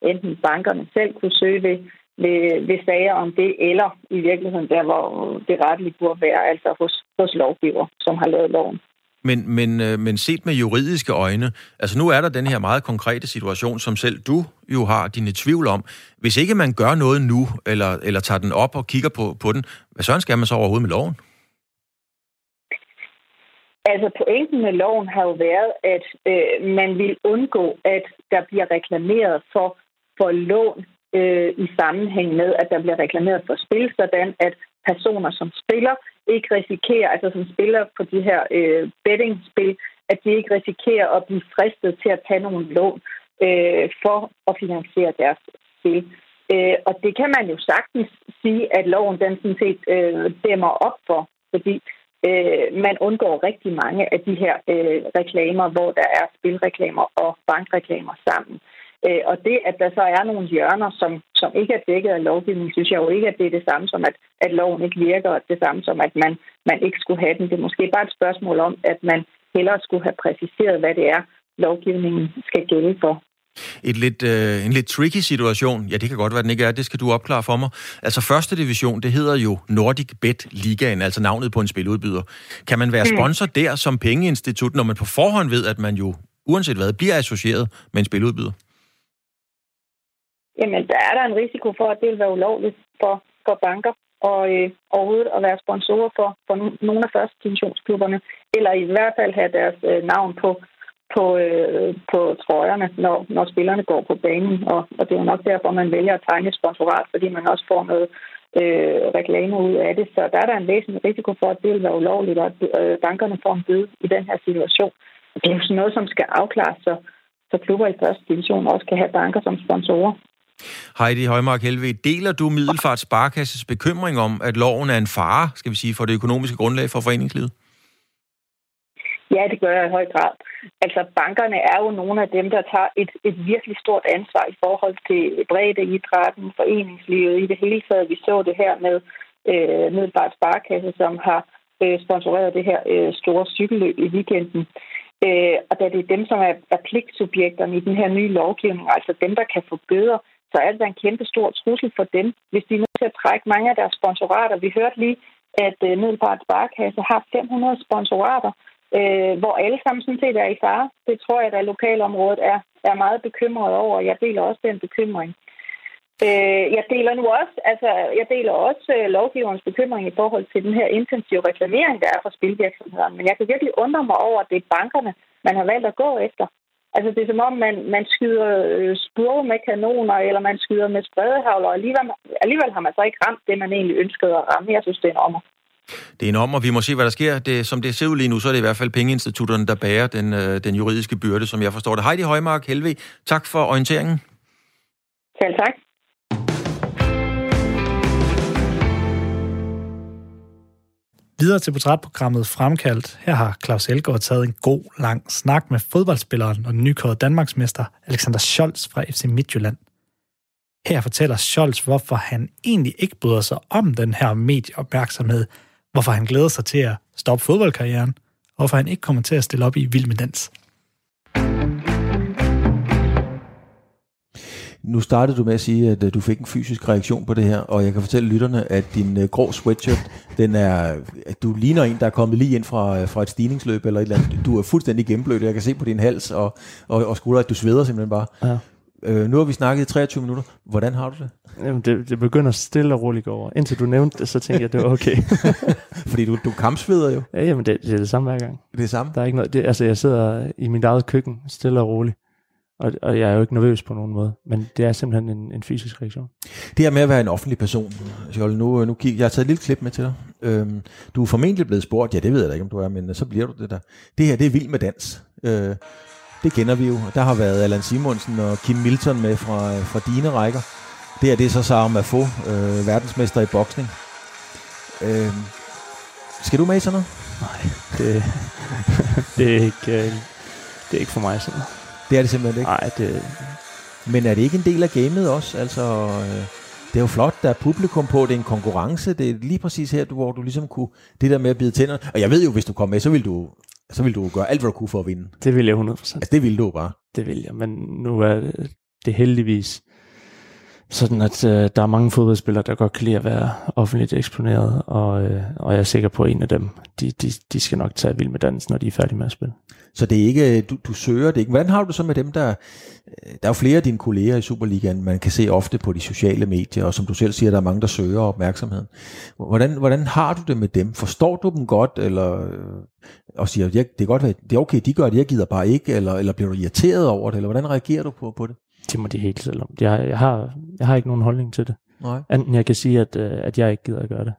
enten bankerne selv kunne søge ved, ved, ved sager om det, eller i virkeligheden der, hvor det retteligt burde være, altså hos, hos lovgiver, som har lavet loven. Men, men, øh, men set med juridiske øjne, altså nu er der den her meget konkrete situation, som selv du jo har dine tvivl om. Hvis ikke man gør noget nu, eller, eller tager den op og kigger på, på den, hvad sådan skal man så overhovedet med loven? Altså pointen med loven har jo været, at øh, man vil undgå, at der bliver reklameret for, for lån øh, i sammenhæng med, at der bliver reklameret for spil, sådan at personer, som spiller, ikke risikerer, altså som spiller på de her øh, bettingspil, at de ikke risikerer at blive fristet til at tage nogle lån øh, for at finansiere deres spil. Øh, og det kan man jo sagtens sige, at loven den sådan set øh, dæmmer op for, fordi øh, man undgår rigtig mange af de her øh, reklamer, hvor der er spilreklamer og bankreklamer sammen. Øh, og det, at der så er nogle hjørner, som, som ikke er dækket af lovgivning, synes jeg jo ikke, at det er det samme som, at, at loven ikke virker, og det samme som, at man, man ikke skulle have den. Det er måske bare et spørgsmål om, at man hellere skulle have præciseret, hvad det er, lovgivningen skal gælde for. Et lidt, øh, en lidt tricky situation. Ja, det kan godt være, den ikke er. Det skal du opklare for mig. Altså, første division, det hedder jo Nordic Bet Ligaen, altså navnet på en spiludbyder. Kan man være Mm. sponsor der som pengeinstitut, når man på forhånd ved, at man jo, uanset hvad, bliver associeret med en spiludbyder? Jamen, der er der en risiko for, at det vil være ulovligt for, for banker og øh, overhovedet at være sponsorer for, for nogle af første divisionsklubberne, eller i hvert fald have deres øh, navn på, på, øh, på trøjerne, når, når spillerne går på banen. Og, og det er jo nok derfor, man vælger at tegne et sponsorat, fordi man også får noget øh, reklame ud af det. Så der er der en væsentlig risiko for, at det vil være ulovligt, og at øh, bankerne får en bøde i den her situation. Det er jo sådan noget, som skal afklares, så, så klubber i første division også kan have banker som sponsorer. Heidi Højmark Helve, deler du Middelfart Sparkasses bekymring om, at loven er en fare, skal vi sige, for det økonomiske grundlag for foreningslivet? Ja, det gør jeg i høj grad. Altså, bankerne er jo nogle af dem, der tager et, et virkelig stort ansvar i forhold til bredde idrætten, foreningslivet i det hele taget. Vi så det her med øh, Middelbart Sparkasse, som har øh, sponsoreret det her øh, store cykelløb i weekenden. Øh, og da det er dem, som er, er pligtsubjekterne i den her nye lovgivning, altså dem, der kan få bøder, så er det da en kæmpe stor trussel for dem, hvis de er nødt til at trække mange af deres sponsorater. Vi hørte lige, at øh, Middelbart Sparkasse har 500 sponsorater, øh, hvor alle sammen sådan set er i fare. Det tror jeg, at lokalområdet er, er meget bekymret over, og jeg deler også den bekymring. Øh, jeg deler nu også, altså, jeg deler også øh, lovgiverens bekymring i forhold til den her intensive reklamering, der er for spilvirksomhederne. Men jeg kan virkelig undre mig over, at det er bankerne, man har valgt at gå efter. Altså, det er som om, man, man skyder øh, spurve med kanoner, eller man skyder med spredehavler, og alligevel, alligevel har man så ikke ramt det, man egentlig ønskede at ramme. Jeg synes, det er en ommer. Det er en om, og vi må se, hvad der sker. Det, som det ser ud lige nu, så er det i hvert fald pengeinstitutterne, der bærer den, øh, den juridiske byrde, som jeg forstår det. Heidi Højmark Helve, tak for orienteringen. Selv tak. Videre til portrætprogrammet Fremkaldt. Her har Claus Elgaard taget en god, lang snak med fodboldspilleren og den nykårede Danmarksmester Alexander Scholz fra FC Midtjylland. Her fortæller Scholz, hvorfor han egentlig ikke bryder sig om den her medieopmærksomhed, hvorfor han glæder sig til at stoppe fodboldkarrieren, og hvorfor han ikke kommer til at stille op i Vild med Dans. Nu startede du med at sige, at øh, du fik en fysisk reaktion på det her, og jeg kan fortælle lytterne, at din øh, grå sweatshirt, den er, at du ligner en, der er kommet lige ind fra, øh, fra et stigningsløb eller et eller andet. Du er fuldstændig gennemblødt. Jeg kan se på din hals og, og, og skulder, at du sveder simpelthen bare. Ja. Øh, nu har vi snakket i 23 minutter. Hvordan har du det? Jamen, det, det begynder stille og roligt over. Indtil du nævnte det, så tænkte jeg, at det var okay. Fordi du, du kampsveder jo. ja, jamen, det, det er det samme hver gang. Det er samme? Der er ikke noget, det, altså, jeg sidder i mit eget køkken, stille og roligt. Og, og jeg er jo ikke nervøs på nogen måde. Men det er simpelthen en, en fysisk reaktion. Det her med at være en offentlig person, Jolle, nu, nu kig, jeg har taget et lille klip med til dig. Øhm, du er formentlig blevet spurgt, ja det ved jeg da ikke, om du er, men øh, så bliver du det der. Det her, det er vild med dans. Øh, det kender vi jo. Der har været Allan Simonsen og Kim Milton med fra, fra dine rækker. Det her, det er så Sarah Mafo, øh, verdensmester i boksning. Øh, skal du med i sådan noget? Nej, det, det, er ikke, øh, det er ikke for mig sådan noget. Det er det simpelthen ikke? Nej, det... Men er det ikke en del af gamet også? Altså, øh, det er jo flot, der er publikum på, det er en konkurrence, det er lige præcis her, du, hvor du ligesom kunne, det der med at bide tænderne. Og jeg ved jo, hvis du kom med, så vil du, så vil du gøre alt, hvad du kunne for at vinde. Det vil jeg 100%. Altså, det vil du bare. Det vil jeg, men nu er det heldigvis sådan, at øh, der er mange fodboldspillere, der godt kan lide at være offentligt eksponeret, og, øh, og jeg er sikker på, at en af dem, de, de, de skal nok tage vild med dansen, når de er færdige med at spille. Så det er ikke, øh, du, du søger det ikke. Hvordan har du det så med dem, der... Øh, der er jo flere af dine kolleger i Superligaen, man kan se ofte på de sociale medier, og som du selv siger, der er mange, der søger opmærksomheden. Hvordan, hvordan har du det med dem? Forstår du dem godt, eller øh, og siger, det er, godt, det er okay, de gør det, jeg gider bare ikke, eller, eller bliver du irriteret over det, eller hvordan reagerer du på, på det? Det må de helt selv om. Jeg, jeg, har, jeg har ikke nogen holdning til det. Nej. Enten jeg kan sige, at, øh, at jeg ikke gider at gøre det.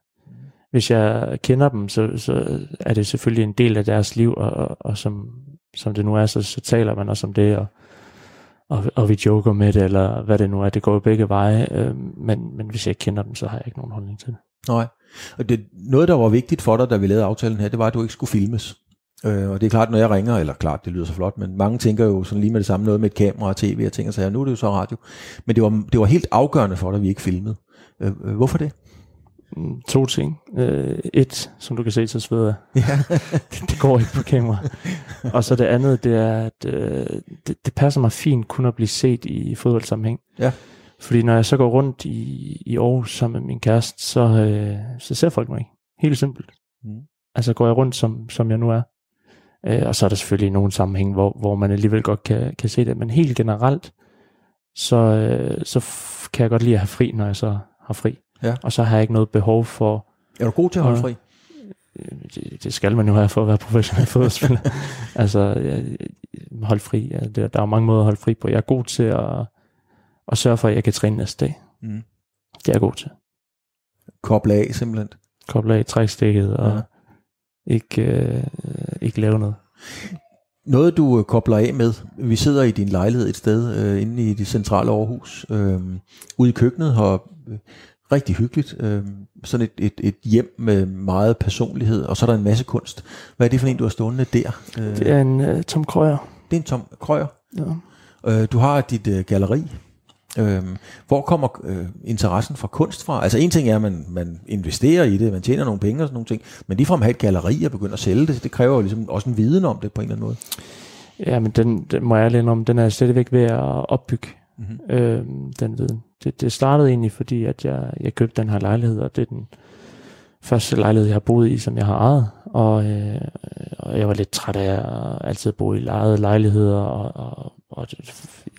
Hvis jeg kender dem, så, så er det selvfølgelig en del af deres liv, og, og, og som, som det nu er, så, så taler man også om det, og, og, og vi joker med det, eller hvad det nu er. Det går jo begge veje, øh, men, men hvis jeg ikke kender dem, så har jeg ikke nogen holdning til det. Nej. Og det, noget, der var vigtigt for dig, da vi lavede aftalen her, det var, at du ikke skulle filmes. Øh, og det er klart, når jeg ringer, eller klart, det lyder så flot, men mange tænker jo sådan lige med det samme noget med et kamera og tv og ting og sager. Nu er det jo så radio. Men det var, det var helt afgørende for dig, at vi ikke filmede. Øh, hvorfor det? Mm, To ting. Øh, et, som du kan se, så sveder jeg. Ja. det, det går ikke på kamera. Og så det andet, det er, at øh, det, det passer mig fint kun at blive set i fodboldsammenhæng. Ja. Fordi når jeg så går rundt i, i Aarhus sammen med min kæreste, så, øh, så ser folk mig ikke. Helt simpelt. Mm. Altså går jeg rundt, som, som jeg nu er. Øh, og så er der selvfølgelig nogle sammenhæng, hvor, hvor man alligevel godt kan, kan se det. Men helt generelt, så, øh, så kan jeg godt lide at have fri, når jeg så har fri. Ja. Og så har jeg ikke noget behov for... Er du god til at holde fri? Øh, Det, det skal man jo have for at være professionel fodboldspiller. altså, jeg, hold fri. Ja, der, der er mange måder at holde fri på. Jeg er god til at, at sørge for, at jeg kan træne næste dag. Mm. Det er jeg god til. Koble af, simpelthen. Koble af trækstikket og Ja. Ikke, øh, ikke lave noget. Noget, du øh, kobler af med. Vi sidder i din lejlighed et sted øh, inde i det centrale Aarhus. Øh, ude i køkkenet har øh, rigtig hyggeligt. Øh, sådan et, et, et hjem med meget personlighed, og så er der en masse kunst. Hvad er det for en, du har stående der? Øh, Det er en øh, Tom Krøyer. det er en Tom Krøyer. Ja. Øh, du har dit øh, galleri. Øh, hvor kommer øh, interessen for kunst fra? Altså en ting er, at man, man investerer i det, man tjener nogle penge og sådan nogle ting, men ligefrem at have et galleri og begynde at sælge det, det kræver jo ligesom også en viden om det på en eller anden måde. Ja, men den, den må jeg ærlig om, den er stadigvæk ved at opbygge, Mhm. øh, den viden. Det, det startede egentlig, fordi at jeg, jeg købte den her lejlighed, og det er den første lejlighed, jeg har boet i, som jeg har ejet. Og, øh, og jeg var lidt træt af at altid bo i lejede lejligheder, og, og, og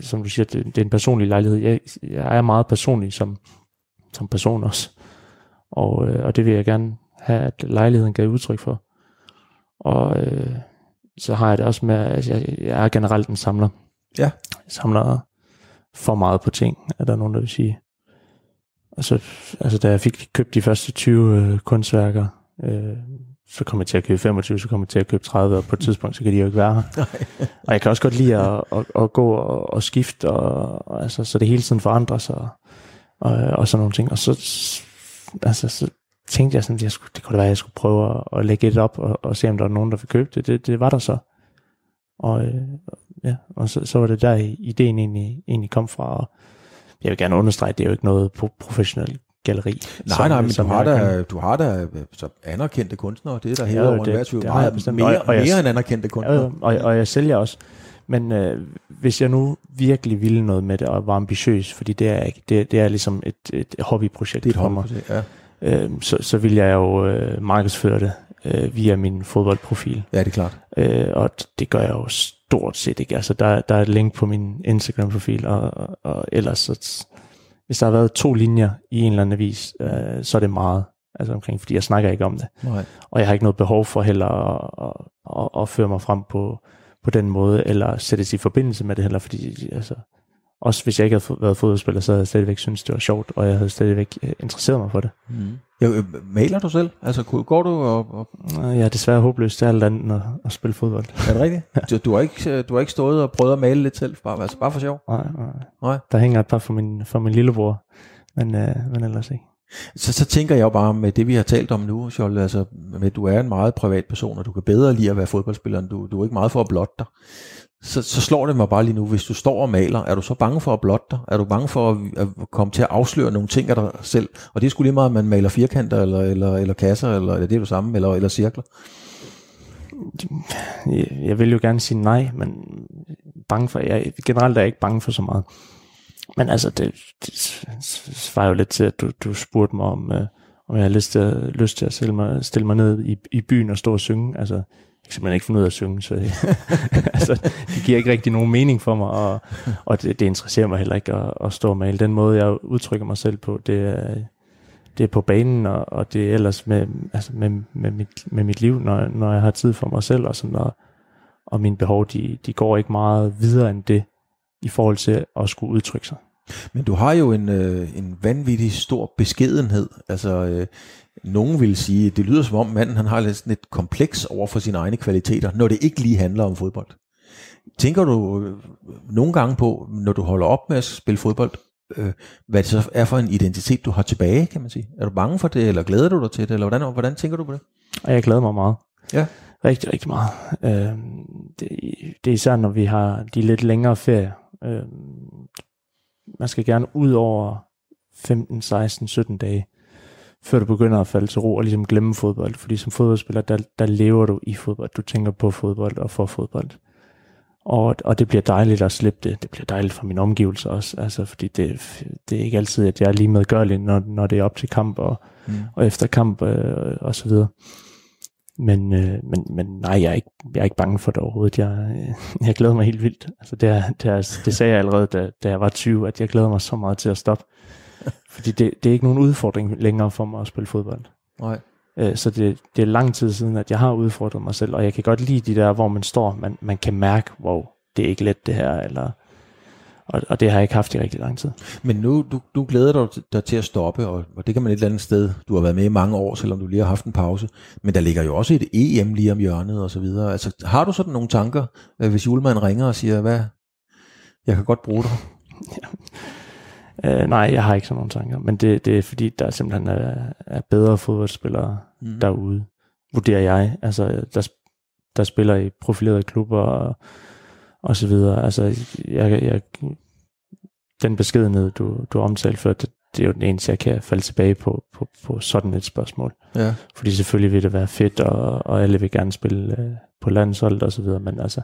som du siger, det, det er en personlig lejlighed. Jeg, jeg er meget personlig som, som person også. Og, øh, og det vil jeg gerne have, at lejligheden gav udtryk for. Og øh, så har jeg det også med, at jeg, jeg er generelt en samler. Ja. Jeg samler for meget på ting, er der nogen, der vil sige. Og så, altså da jeg fik købt de første 20 øh, kunstværker, øh, så kom jeg til at købe 25, så kom jeg til at købe 30, og på et tidspunkt, så kan de jo ikke være her. og jeg kan også godt lide at, at, at gå og, og skifte, og, og, altså, så det hele tiden forandrer sig, og, og, og sådan nogle ting. Og så, altså, så tænkte jeg sådan, at jeg skulle, det kunne da være, at jeg skulle prøve at, at lægge et op, og, og se, om der var nogen, der ville købe det. Det, det var der så. Og, øh, ja, og så, så var det der, ideen egentlig, egentlig kom fra. Og jeg vil gerne understrege, at det er jo ikke noget pro- professionelt galleri. Nej, nej, men du har, jeg da, kan- du har da øh, så anerkendte kunstnere, det er der Ja, hævet over det- enhver tvivl. jeg Meget bestemt. mere, Og- jeg- mere end anerkendte kunstnere. ja, og, og jeg sælger også. Men øh, hvis jeg nu virkelig ville noget med det, og var ambitiøs, fordi det er jeg ikke, det, det er ligesom et, et hobbyprojekt Det er et for mig, ja. øh, så, så vil jeg jo øh, markedsføre det øh, via min fodboldprofil. Ja, det er klart. Øh, og det gør jeg jo stort set ikke. Altså, der, der er et link på min Instagram-profil, og, og, og ellers, så, hvis der har været to linjer i en eller anden avis, øh, så er det meget. Altså omkring, fordi jeg snakker ikke om det. Nej. Og jeg har ikke noget behov for heller at, at, at, at føre mig frem på, på den måde, eller sættes i forbindelse med det heller, fordi altså, også hvis jeg ikke havde været fodboldspiller, så havde jeg stadigvæk synes det var sjovt, og jeg havde stadigvæk øh, interesseret mig for det. Mm. Ja, øh, maler du selv? Altså, går du og... og Og jeg er desværre håbløst til alt andet end at, at spille fodbold. er det rigtigt? Du, du, har ikke, øh, du har ikke stået og prøvet at male lidt selv? Bare, altså, bare for sjov? Nej, nej. Nej. Der hænger et par for min, for min lillebror, men, øh, men ellers ikke. Så, så tænker jeg jo bare med det, vi har talt om nu, Scholle, altså, med, at du er en meget privat person, og du kan bedre lide at være fodboldspiller, end du, du er ikke meget for at blotte dig. Så, så slår det mig bare lige nu, hvis du står og maler, er du så bange for at blotte dig? Er du bange for at, at komme til at afsløre nogle ting af dig selv? Og det er sgu lige meget, om man maler firkanter, eller, eller, eller kasser, eller, eller det er du samme, eller, eller cirkler. Jeg, vil jo gerne sige nej, men bange for, jeg, generelt er jeg ikke bange for så meget. Men altså, det, det svarer jo lidt til, at du, du spurgte mig om, øh, om jeg har lyst til, at- lyst til at stille mig, stille mig ned i, i byen og stå og synge. Altså, kan simpelthen ikke finde ud af at synge, så altså, det giver ikke rigtig nogen mening for mig, og, og det, det interesserer mig heller ikke at, at stå og male. Den måde, jeg udtrykker mig selv på, det er, det er på banen, og, og det er ellers med, altså med, med, mit, med mit liv, når, når jeg har tid for mig selv, og, sådan, og, og mine behov, de, de går ikke meget videre end det, i forhold til at skulle udtrykke sig. Men du har jo en, øh, en vanvittig stor beskedenhed. Altså, øh, nogen vil sige, det lyder som om manden han har lidt sådan et kompleks over for sine egne kvaliteter, når det ikke lige handler om fodbold. Tænker du øh, nogle gange på, når du holder op med at spille fodbold, øh, hvad det så er for en identitet, du har tilbage, kan man sige? Er du bange for det, eller glæder du dig til det, eller hvordan, hvordan tænker du på det? Og jeg glæder mig meget. Ja. Rigtig, rigtig meget. Øh, det, det er især, når vi har de lidt længere ferier. Øh, man skal gerne ud over 15, 16, 17 dage, før du begynder at falde til ro og ligesom glemme fodbold. Fordi som fodboldspiller, der, der lever du i fodbold. Du tænker på fodbold og for fodbold. Og, og det bliver dejligt at slippe det. Det bliver dejligt for min omgivelser også. Altså, fordi det, det er ikke altid, at jeg er lige medgørlig, når, når det er op til kamp og, mm. og efter kamp øh, og så videre. Men, øh, men, men nej, jeg er, ikke, jeg er ikke bange for det overhovedet. Jeg, jeg glæder mig helt vildt. Altså, det, er, det, er, det sagde jeg allerede, da, da jeg var 20, at jeg glæder mig så meget til at stoppe. Fordi det, det er ikke nogen udfordring længere for mig at spille fodbold. Nej. Øh, så det, det er lang tid siden, at jeg har udfordret mig selv, og jeg kan godt lide de der, hvor man står, man, man kan mærke, wow, det er ikke let det her, eller, og, og det har jeg ikke haft i rigtig lang tid. Men nu, du, du glæder dig, dig til at stoppe, og, og det kan man et eller andet sted. Du har været med i mange år, selvom du lige har haft en pause. Men der ligger jo også et EM lige om hjørnet og så videre. Altså, har du sådan nogle tanker, øh, hvis julemanden ringer og siger, hvad, jeg kan godt bruge dig? ja. Uh, nej, jeg har ikke sådan nogle tanker, men det, det er fordi, der simpelthen er, er bedre fodboldspillere mm. derude, vurderer jeg. Altså, der, der spiller i profilerede klubber og, og så videre. Altså, jeg, jeg, den beskedenhed, du, du omtalte før, det, det er jo den eneste, jeg kan falde tilbage på, på, på sådan et spørgsmål. Ja. Fordi selvfølgelig vil det være fedt, og, og alle vil gerne spille uh, på landsholdet og så videre, men altså,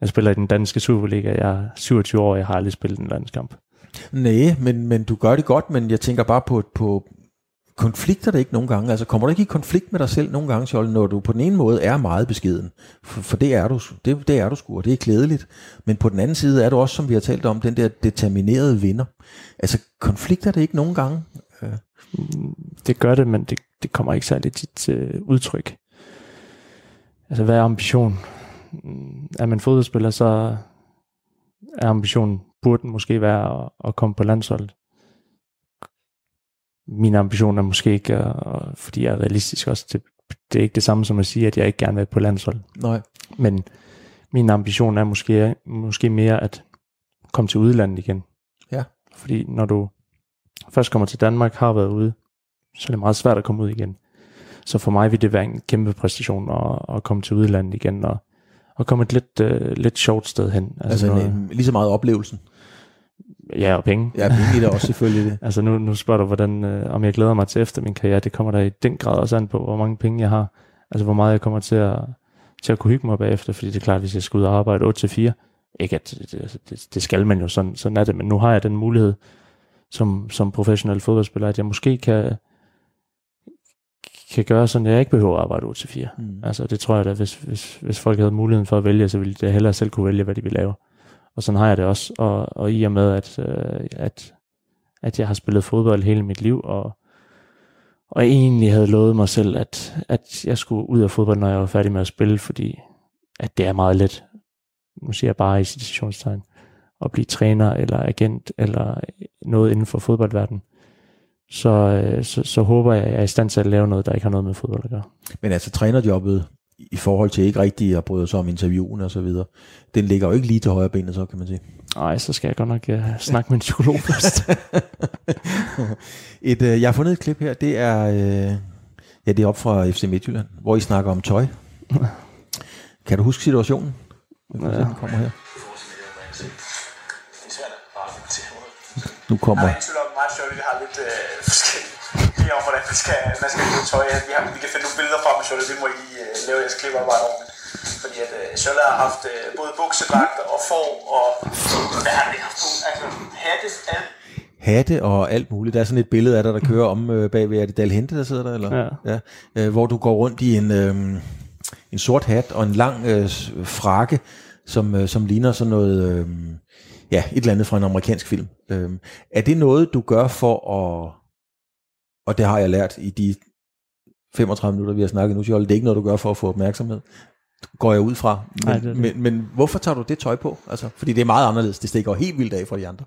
jeg spiller i den danske Superliga, jeg er 27 år, jeg har aldrig spillet en landskamp. Nej, men, men du gør det godt, men jeg tænker bare på, på konflikter det ikke nogle gange? Altså kommer du ikke i konflikt med dig selv nogle gange, Scholl, når du på den ene måde er meget beskeden? For, for det er du, det, det er du sgu, og det er klædeligt. Men på den anden side er du også, som vi har talt om, den der determinerede vinder. Altså konflikter det ikke nogle gange? Mm, det gør det, men det, det kommer ikke særlig tit til udtryk. Altså hvad er ambition? Mm, er man fodboldspiller, så er ambitionen burde måske være at, at komme på landsholdet. Min ambition er måske ikke, at, fordi jeg er realistisk også, det, det er ikke det samme som at sige, at jeg ikke gerne vil på landsholdet. Nej. Men min ambition er måske, måske mere at komme til udlandet igen. Ja. Fordi når du først kommer til Danmark, har været ude, så er det meget svært at komme ud igen. Så for mig vil det være en kæmpe præstation at, at komme til udlandet igen og, og komme et lidt, uh, lidt sjovt sted hen. Altså, altså noget, lige så meget oplevelsen. Ja, og penge. Ja, penge er også selvfølgelig det. altså nu, nu spørger du, hvordan, øh, om jeg glæder mig til efter min karriere. Det kommer der i den grad også an på, hvor mange penge jeg har. Altså hvor meget jeg kommer til at, til at kunne hygge mig bagefter. Fordi det er klart, hvis jeg skal ud og arbejde 8-4, ikke at det, altså, det, det skal man jo, sådan, sådan er det. Men nu har jeg den mulighed som, som professionel fodboldspiller, at jeg måske kan, kan gøre sådan, at jeg ikke behøver at arbejde 8-4. Mm. Altså det tror jeg da, hvis, hvis, hvis folk havde muligheden for at vælge, så ville de hellere selv kunne vælge, hvad de vil lave. Og sådan har jeg det også. Og, og i og med, at, øh, at, at jeg har spillet fodbold hele mit liv, og, og egentlig havde lovet mig selv, at, at jeg skulle ud af fodbold, når jeg var færdig med at spille, fordi at det er meget let, nu siger jeg bare i situationstegn, at blive træner eller agent eller noget inden for fodboldverdenen, så, øh, så, så håber jeg, at jeg er i stand til at lave noget, der ikke har noget med fodbold at gøre. Men altså trænerjobbet, i forhold til ikke rigtig at bryde sig om interviewen og så videre, den ligger jo ikke lige til højre benet, så kan man sige. Nej, så skal jeg godt nok uh, snakke med en psykolog først. et, uh, jeg har fundet et klip her, det er, uh, ja, det er op fra FC Midtjylland, hvor I snakker om tøj. kan du huske situationen? Ja. Den kommer her. Nu kommer... Jeg er ikke tvivl om, meget sjovt, vi har lidt øh, forskellige idéer om, hvordan man skal, man skal bruge tøj. Vi, har, vi kan finde nogle billeder frem med Sjølle, det må I lige øh, lave jeres kliparbejde ordentligt. Fordi at øh, Sjølle har haft øh, både buksedragter og får og hvad har det haft på? Altså hatte, alt hatte og alt muligt. Der er sådan et billede af dig, der kører om øh, bagved. Er det Dal Hente, der sidder der? Eller? Ja. ja. Øh, hvor du går rundt i en, øh, en sort hat og en lang øh, frakke, som, øh, som ligner sådan noget... Øh, ja, et eller andet fra en amerikansk film. Øhm, er det noget, du gør for at, og det har jeg lært i de 35 minutter, vi har snakket nu, Jolle, det er ikke noget, du gør for at få opmærksomhed, går jeg ud fra. Men, Nej, det det. men, men hvorfor tager du det tøj på? Altså, fordi det er meget anderledes, det stikker helt vildt af fra de andre.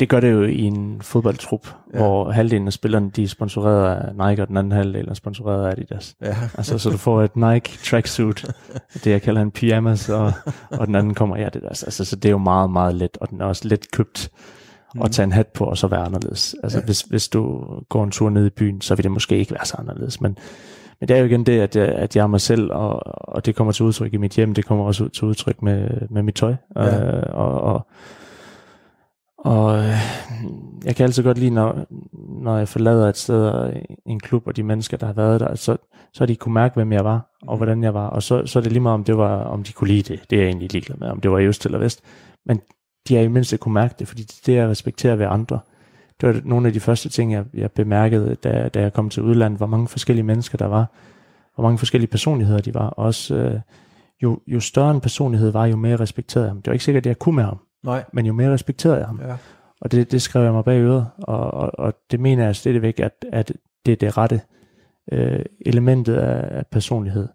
Det gør det jo i en fodboldtrup, ja. hvor halvdelen af spillerne de er sponsoreret af Nike, og den anden halvdel er sponsoreret af Adidas. Ja. Altså, så du får et Nike tracksuit, det jeg kalder en pyjamas, og, og den anden kommer i Adidas. Altså, så det er jo meget, meget let, og den er også let købt mm. at tage en hat på, og så være anderledes. Altså, ja. hvis, hvis du går en tur ned i byen, så vil det måske ikke være så anderledes, men men det er jo igen det, at jeg, at jeg er mig selv, og, og det kommer til udtryk i mit hjem, det kommer også til udtryk med, med mit tøj. Ja. Øh, og, og, Og øh, jeg kan altid godt lide, når, når jeg forlader et sted og en klub, og de mennesker, der har været der, så, så har de kunne mærke, hvem jeg var, og hvordan jeg var. Og så, så er det lige meget, om, det var, om de kunne lide det. Det er jeg egentlig ligeglad med, om det var i øst eller vest. Men de har i mindst kunne mærke det, fordi det er at respektere ved andre. Det var nogle af de første ting, jeg, jeg bemærkede, da, da jeg kom til udlandet, hvor mange forskellige mennesker der var, hvor mange forskellige personligheder de var. Også øh, jo, jo større en personlighed var, jo mere respekterede jeg ham. Det var ikke sikkert, at jeg kunne med ham, Nej. men jo mere respekterede jeg ham. Ja. Og det, det skrev jeg mig bag øret, og, og, og det mener jeg stadigvæk, at, at det er det rette øh, elementet af, af personlighed.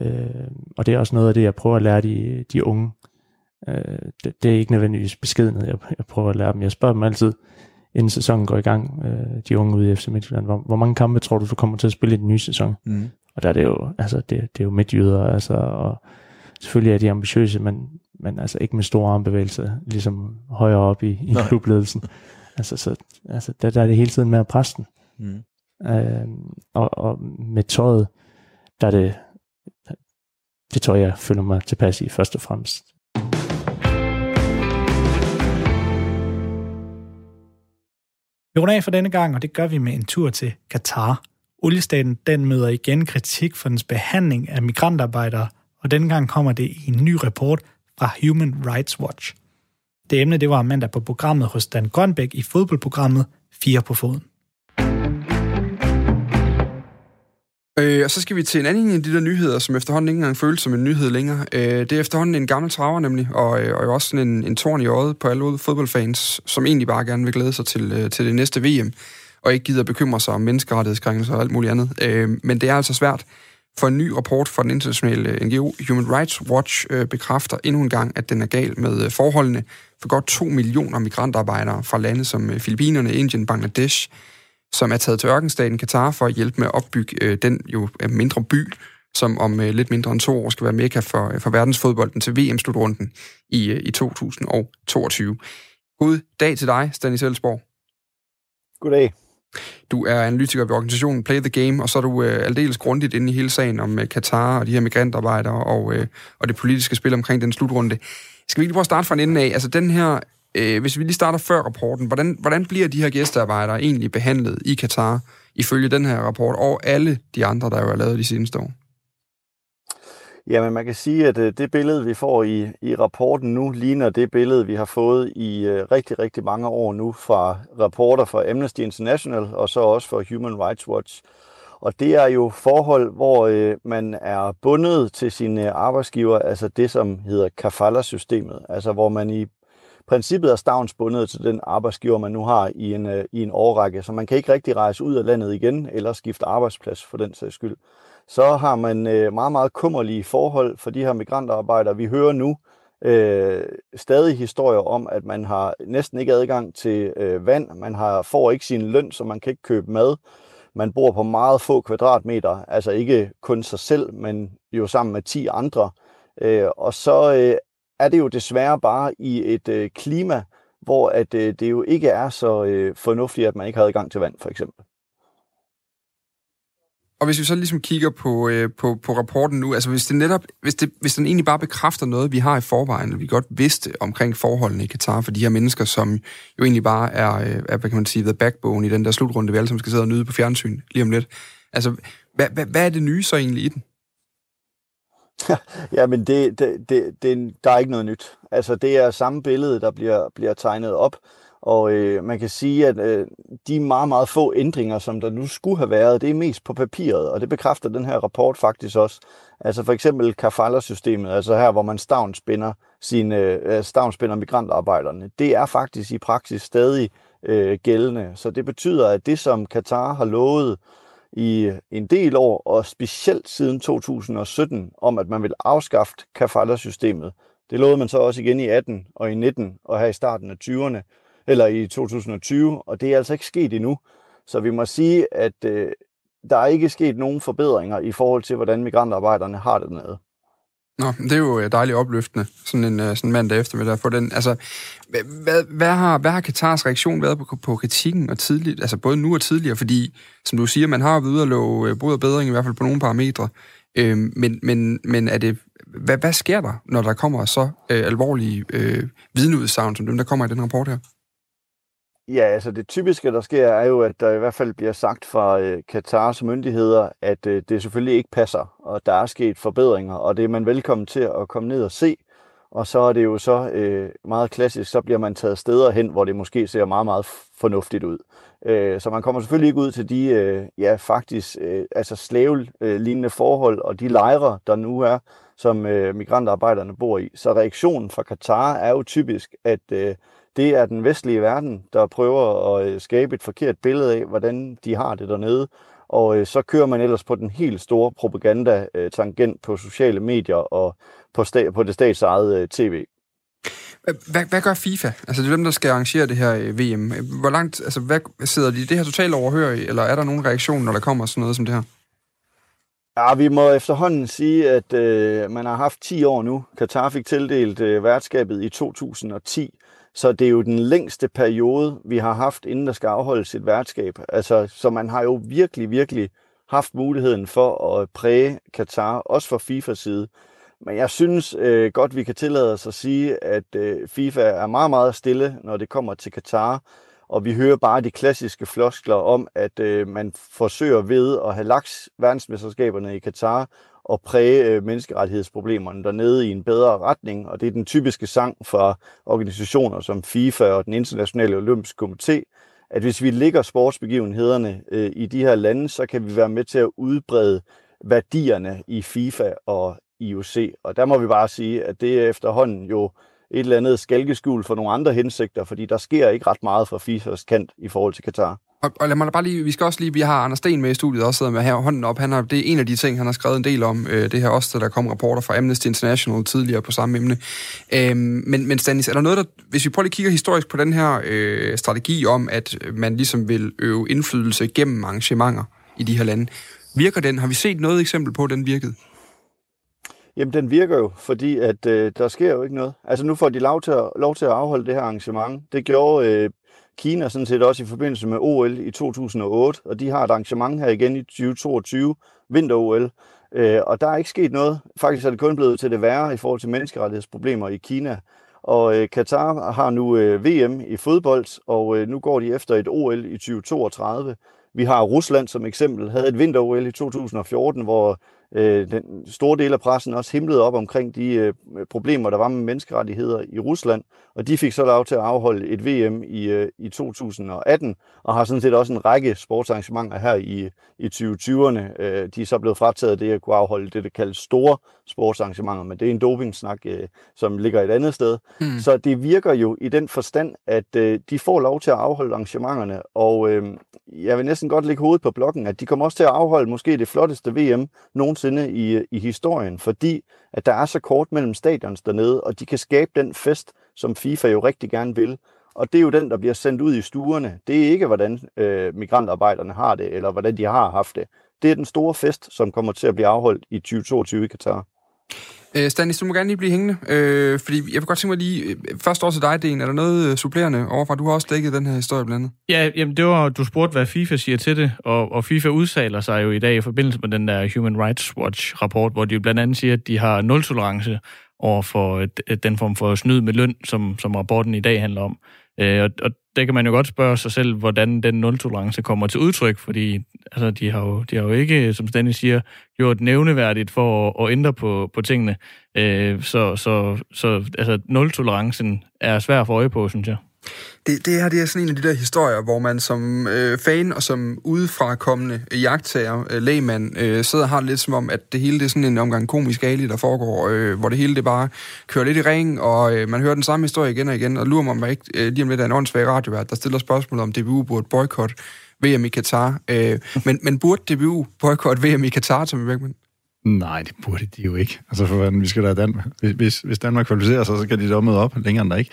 Øh, og det er også noget af det, jeg prøver at lære de, de unge. Øh, det, det er ikke nødvendigvis beskedenhed, jeg, jeg prøver at lære dem. Jeg spørger dem altid, inden sæsonen går i gang, øh, de unge ude i FC Midtjylland, hvor, hvor mange kampe tror du, du kommer til at spille i den nye sæson? Mm. Og der er det jo, altså, det, det er jo midtjyder, altså, og selvfølgelig er de ambitiøse, men, men altså ikke med store armbevægelser, ligesom højere op i, i Nej. klubledelsen. Altså, så, altså der, der er det hele tiden med at presse den. Mm. Øh, og, og med tøjet, der er det, det tøj, jeg føler mig tilpas i først og fremmest. Vi runder af for denne gang, og det gør vi med en tur til Katar. Oliestaten den møder igen kritik for dens behandling af migrantarbejdere, og denne gang kommer det i en ny rapport fra Human Rights Watch. Det emne det var mandag på programmet hos Dan Grønbæk i fodboldprogrammet 4 på foden. Øh, og så skal vi til en anden af de der nyheder, som efterhånden ikke engang føles som en nyhed længere. Øh, det er efterhånden en gammel traver nemlig, og, øh, og jo også sådan en, en torn i øjet på alle fodboldfans, som egentlig bare gerne vil glæde sig til, øh, til det næste VM, og ikke gider bekymre sig om menneskerettighedskrænkelser og alt muligt andet. Øh, men det er altså svært, for en ny rapport fra den internationale øh, NGO Human Rights Watch øh, bekræfter endnu en gang, at den er gal med øh, forholdene for godt 2 millioner migrantarbejdere fra lande som øh, Filippinerne, Indien, Bangladesh, som er taget til ørkenstaten Katar for at hjælpe med at opbygge øh, den jo øh, mindre by, som om øh, lidt mindre end to år skal være mekka for, øh, for verdensfodbolden til VM-slutrunden i, øh, i 2022. God dag til dig, Stanis Elsborg. Goddag. Du er analytiker ved organisationen Play the Game, og så er du øh, aldeles grundigt inde i hele sagen om øh, Katar og de her migrantarbejdere og, øh, og det politiske spil omkring den slutrunde. Skal vi lige prøve at starte fra en ende af? Altså den her, øh, hvis vi lige starter før rapporten, hvordan, hvordan bliver de her gæstearbejdere egentlig behandlet i Katar ifølge den her rapport, og alle de andre, der jo er lavet de seneste år? Jamen, man kan sige, at øh, det billede, vi får i, i rapporten nu, ligner det billede, vi har fået i øh, rigtig, rigtig mange år nu fra rapporter fra Amnesty International og så også fra Human Rights Watch. Og det er jo forhold, hvor øh, man er bundet til sine øh, arbejdsgiver, altså det, som hedder kafala-systemet, altså hvor man i princippet er stavnsbundet til den arbejdsgiver, man nu har i en, øh, i en årrække, så man kan ikke rigtig rejse ud af landet igen eller skifte arbejdsplads for den sags skyld så har man øh, meget, meget kummerlige forhold for de her migrantarbejdere. Vi hører nu øh, stadig historier om, at man har næsten ikke adgang til øh, vand, man har, får ikke sin løn, så man kan ikke købe mad. Man bor på meget få kvadratmeter, altså ikke kun sig selv, men jo sammen med 10 andre. Øh, og så øh, er det jo desværre bare i et øh, klima, hvor at øh, det jo ikke er så øh, fornuftigt, at man ikke har adgang til vand, for eksempel. Og hvis vi så ligesom kigger på, øh, på, på rapporten nu, altså hvis det netop, hvis, det, hvis den egentlig bare bekræfter noget, vi har i forvejen, og vi godt vidste omkring forholdene i Katar for de her mennesker, som jo egentlig bare er, øh, er hvad kan man sige, the backbone i den der slutrunde, vi alle sammen skal sidde og nyde på fjernsyn lige om lidt. Altså, hvad, hvad, hvad er det nye så egentlig i den? ja, men det, det, det, det, der er ikke noget nyt. Altså, det er samme billede, der bliver, bliver tegnet op. Og øh, man kan sige, at øh, de meget, meget få ændringer, som der nu skulle have været, det er mest på papiret, og det bekræfter den her rapport faktisk også. Altså for eksempel kafala-systemet, altså her, hvor man stavnspinder, sine, øh, øh stavnspinder migrantarbejderne, det er faktisk i praksis stadig øh, gældende. Så det betyder, at det, som Katar har lovet i en del år, og specielt siden 2017, om at man vil afskaffe kafala-systemet, det lovede man så også igen i 18 og i 19 og her i starten af 20'erne, eller i 2020, og det er altså ikke sket endnu. Så vi må sige, at øh, der er ikke sket nogen forbedringer i forhold til, hvordan migrantarbejderne har det dernede. Nå, det er jo øh, dejligt opløftende, sådan en øh, sådan mandag eftermiddag få den. Altså, hvad, hvad, har, hvad har Katars reaktion været på, på kritikken og tidligt, altså både nu og tidligere? Fordi, som du siger, man har ved ude at love øh, og bedring, i hvert fald på nogle parametre. Øh, men, men, men er det, hvad, hvad sker der, når der kommer så øh, alvorlige øh, vidneudsagn, som dem, der kommer i den rapport her? Ja, altså det typiske, der sker, er jo, at der i hvert fald bliver sagt fra øh, Katars myndigheder, at øh, det selvfølgelig ikke passer, og der er sket forbedringer, og det er man velkommen til at komme ned og se. Og så er det jo så øh, meget klassisk, så bliver man taget steder hen, hvor det måske ser meget, meget fornuftigt ud. Øh, så man kommer selvfølgelig ikke ud til de, øh, ja faktisk, øh, altså slavelignende forhold og de lejre, der nu er, som øh, migrantarbejderne bor i. Så reaktionen fra Katar er jo typisk, at øh, det er den vestlige verden, der prøver at øh, skabe et forkert billede af, hvordan de har det dernede. Og øh, så kører man ellers på den helt store propaganda-tangent på sociale medier og på, sta- på det statsejede øh, tv. Hvad, hvad gør FIFA? Altså, det er dem, der skal arrangere det her øh, VM. Hvor langt, altså, hvad sidder de det her totalt overhør i, eller er der nogen reaktion, når der kommer sådan noget som det her? Ja, vi må efterhånden sige, at øh, man har haft 10 år nu. Katar fik tildelt øh, værtskabet i 2010, så det er jo den længste periode, vi har haft, inden der skal afholdes et værtskab. Altså, så man har jo virkelig, virkelig haft muligheden for at præge Katar, også fra FIFAs side. Men jeg synes øh, godt, vi kan tillade os at sige, at øh, FIFA er meget, meget stille, når det kommer til Katar. Og vi hører bare de klassiske floskler om, at øh, man forsøger ved at have laks verdensmesterskaberne i Katar og præge øh, menneskerettighedsproblemerne dernede i en bedre retning. Og det er den typiske sang fra organisationer som FIFA og den internationale olympiske komité, at hvis vi ligger sportsbegivenhederne øh, i de her lande, så kan vi være med til at udbrede værdierne i FIFA og IOC. Og der må vi bare sige, at det er efterhånden jo et eller andet skalkeskjul for nogle andre hensigter, fordi der sker ikke ret meget fra FIFAs kant i forhold til Katar. Og, og lad mig bare lige, vi skal også lige, vi har Anders Sten med i studiet, også sidder med her hånden op. Han har, det er en af de ting, han har skrevet en del om, øh, det her også, der kom rapporter fra Amnesty International tidligere på samme emne. Øh, men, men Stanis, er der noget, der, hvis vi prøver lige at kigge historisk på den her øh, strategi om, at man ligesom vil øve indflydelse gennem arrangementer i de her lande, virker den? Har vi set noget eksempel på, at den virkede? Jamen, den virker jo, fordi at øh, der sker jo ikke noget. Altså, nu får de lov til, at, lov til at afholde det her arrangement. Det gjorde øh, Kina sådan set også i forbindelse med OL i 2008, og de har et arrangement her igen i 2022, vinter-OL. Øh, og der er ikke sket noget. Faktisk er det kun blevet til det værre i forhold til menneskerettighedsproblemer i Kina. Og øh, Katar har nu øh, VM i fodbold, og øh, nu går de efter et OL i 2032. Vi har Rusland som eksempel, havde et vinter-OL i 2014, hvor øh, den store del af pressen også himlede op omkring de øh, problemer, der var med menneskerettigheder i Rusland, og de fik så lov til at afholde et VM i, øh, i 2018, og har sådan set også en række sportsarrangementer her i, i 2020'erne. Øh, de er så blevet frataget det at kunne afholde det, der kaldes store sportsarrangementer, men det er en dopingsnak, øh, som ligger et andet sted. Mm. Så det virker jo i den forstand, at øh, de får lov til at afholde arrangementerne, og øh, jeg vil næsten godt lægge hovedet på blokken, at de kommer også til at afholde måske det flotteste VM nogensinde i, i historien, fordi at der er så kort mellem stadions dernede, og de kan skabe den fest, som FIFA jo rigtig gerne vil. Og det er jo den, der bliver sendt ud i stuerne. Det er ikke, hvordan øh, migrantarbejderne har det, eller hvordan de har haft det. Det er den store fest, som kommer til at blive afholdt i 2022 i Katar. Øh, Stanis, du må gerne lige blive hængende, øh, fordi jeg vil godt tænke mig lige, øh, først også til dig, Den, er der noget øh, supplerende overfra? Du har også dækket den her historie blandt andet. Ja, jamen det var, du spurgte, hvad FIFA siger til det, og, og FIFA udsaler sig jo i dag i forbindelse med den der Human Rights Watch-rapport, hvor de jo blandt andet siger, at de har nul tolerance over for øh, den form for snyd med løn, som, som rapporten i dag handler om. Øh, og, og der kan man jo godt spørge sig selv, hvordan den nul-tolerance kommer til udtryk, fordi altså, de, har jo, de har jo ikke, som Stanley siger, gjort nævneværdigt for at, at ændre på, på tingene. Øh, så så, så altså, nul-tolerancen er svær at få øje på, synes jeg. Det, det her det er sådan en af de der historier, hvor man som øh, fan og som udefrakommende jagttager, øh, lægmand, øh, sidder og har det lidt som om, at det hele det er sådan en omgang komisk ali, der foregår, øh, hvor det hele det bare kører lidt i ring, og øh, man hører den samme historie igen og igen, og lurer mig om ikke øh, lige om lidt er en åndssvag radiovært, der stiller spørgsmål om DBU burde boykot VM i Katar. Øh, men, men burde DBU boykot VM i Katar, Tommy Beckmann? Nej, det burde de jo ikke. Altså for hvordan vi skal da Danmark. Hvis, hvis Danmark kvalificerer sig, så kan de da møde op længere end der ikke.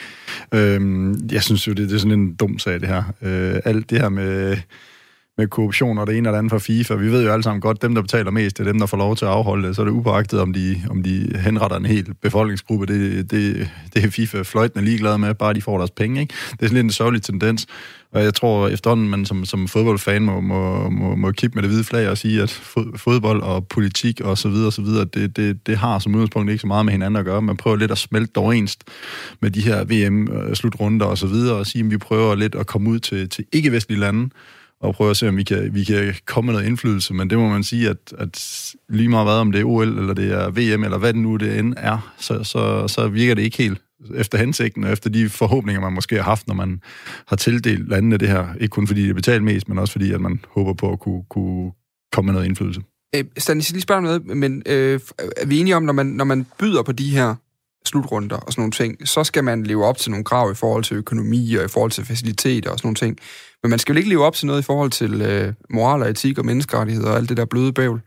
Øhm, jeg synes jo, det, det er sådan en dum sag, det her. Øh, alt det her med, med korruption og det ene og det andet fra FIFA. Vi ved jo alle sammen godt, dem, der betaler mest, det er dem, der får lov til at afholde det. Så er det upåagtet, om de, om de henretter en hel befolkningsgruppe. Det, det, det er FIFA fløjtende ligeglade med, bare de får deres penge. Ikke? Det er sådan lidt en sørgelig tendens. Og jeg tror efterhånden, man som, som fodboldfan må, må, må, må kippe med det hvide flag og sige, at fodbold og politik og så videre, og så videre det, det, det har som udgangspunkt ikke så meget med hinanden at gøre. Man prøver lidt at smelte overenst med de her VM-slutrunder øh, og så videre, og sige, at vi prøver lidt at komme ud til, til ikke-vestlige lande, og prøve at se, om vi kan, vi kan komme med noget indflydelse. Men det må man sige, at, at lige meget hvad, om det er OL, eller det er VM, eller hvad det nu det end er, så, så, så virker det ikke helt efter hensigten, og efter de forhåbninger, man måske har haft, når man har tildelt landene det her. Ikke kun fordi det betalt mest, men også fordi, at man håber på at kunne, kunne komme med noget indflydelse. Øh, Stanis, lige spørge noget, men øh, er vi enige om, når man, når man byder på de her slutrunder og sådan nogle ting, så skal man leve op til nogle krav i forhold til økonomi og i forhold til faciliteter og sådan nogle ting. Men man skal jo ikke leve op til noget i forhold til øh, moral og etik og menneskerettigheder og alt det der bløde bævl.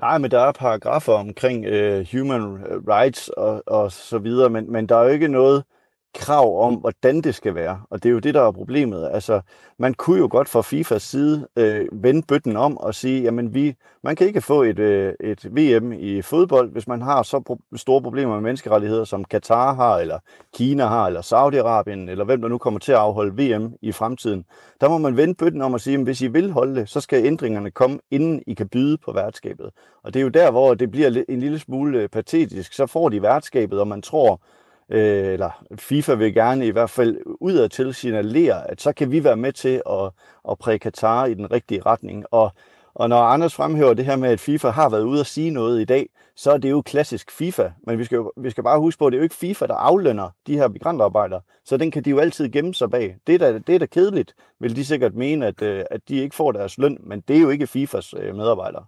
Nej, men der er paragrafer omkring øh, human rights og, og så videre, men, men der er jo ikke noget krav om, hvordan det skal være. Og det er jo det, der er problemet. Altså, man kunne jo godt fra FIFAs side øh, vende bøtten om og sige, jamen vi, man kan ikke få et, øh, et VM i fodbold, hvis man har så pro- store problemer med menneskerettigheder, som Katar har, eller Kina har, eller Saudi-Arabien, eller hvem der nu kommer til at afholde VM i fremtiden. Der må man vende bøtten om og sige, jamen hvis I vil holde det, så skal ændringerne komme, inden I kan byde på værtskabet. Og det er jo der, hvor det bliver en lille smule øh, patetisk. Så får de værtskabet, og man tror, øh, eller FIFA vil gerne i hvert fald udadtil signalere, at så kan vi være med til at, at præge Katar i den rigtige retning. Og, og når Anders fremhæver det her med, at FIFA har været ude at sige noget i dag, så er det jo klassisk FIFA. Men vi skal, jo, vi skal bare huske på, at det er jo ikke FIFA, der aflønner de her migrantarbejdere. Så den kan de jo altid gemme sig bag. Det er da, det er da kedeligt, vil de sikkert mene, at, øh, at de ikke får deres løn, men det er jo ikke FIFAs øh, medarbejdere.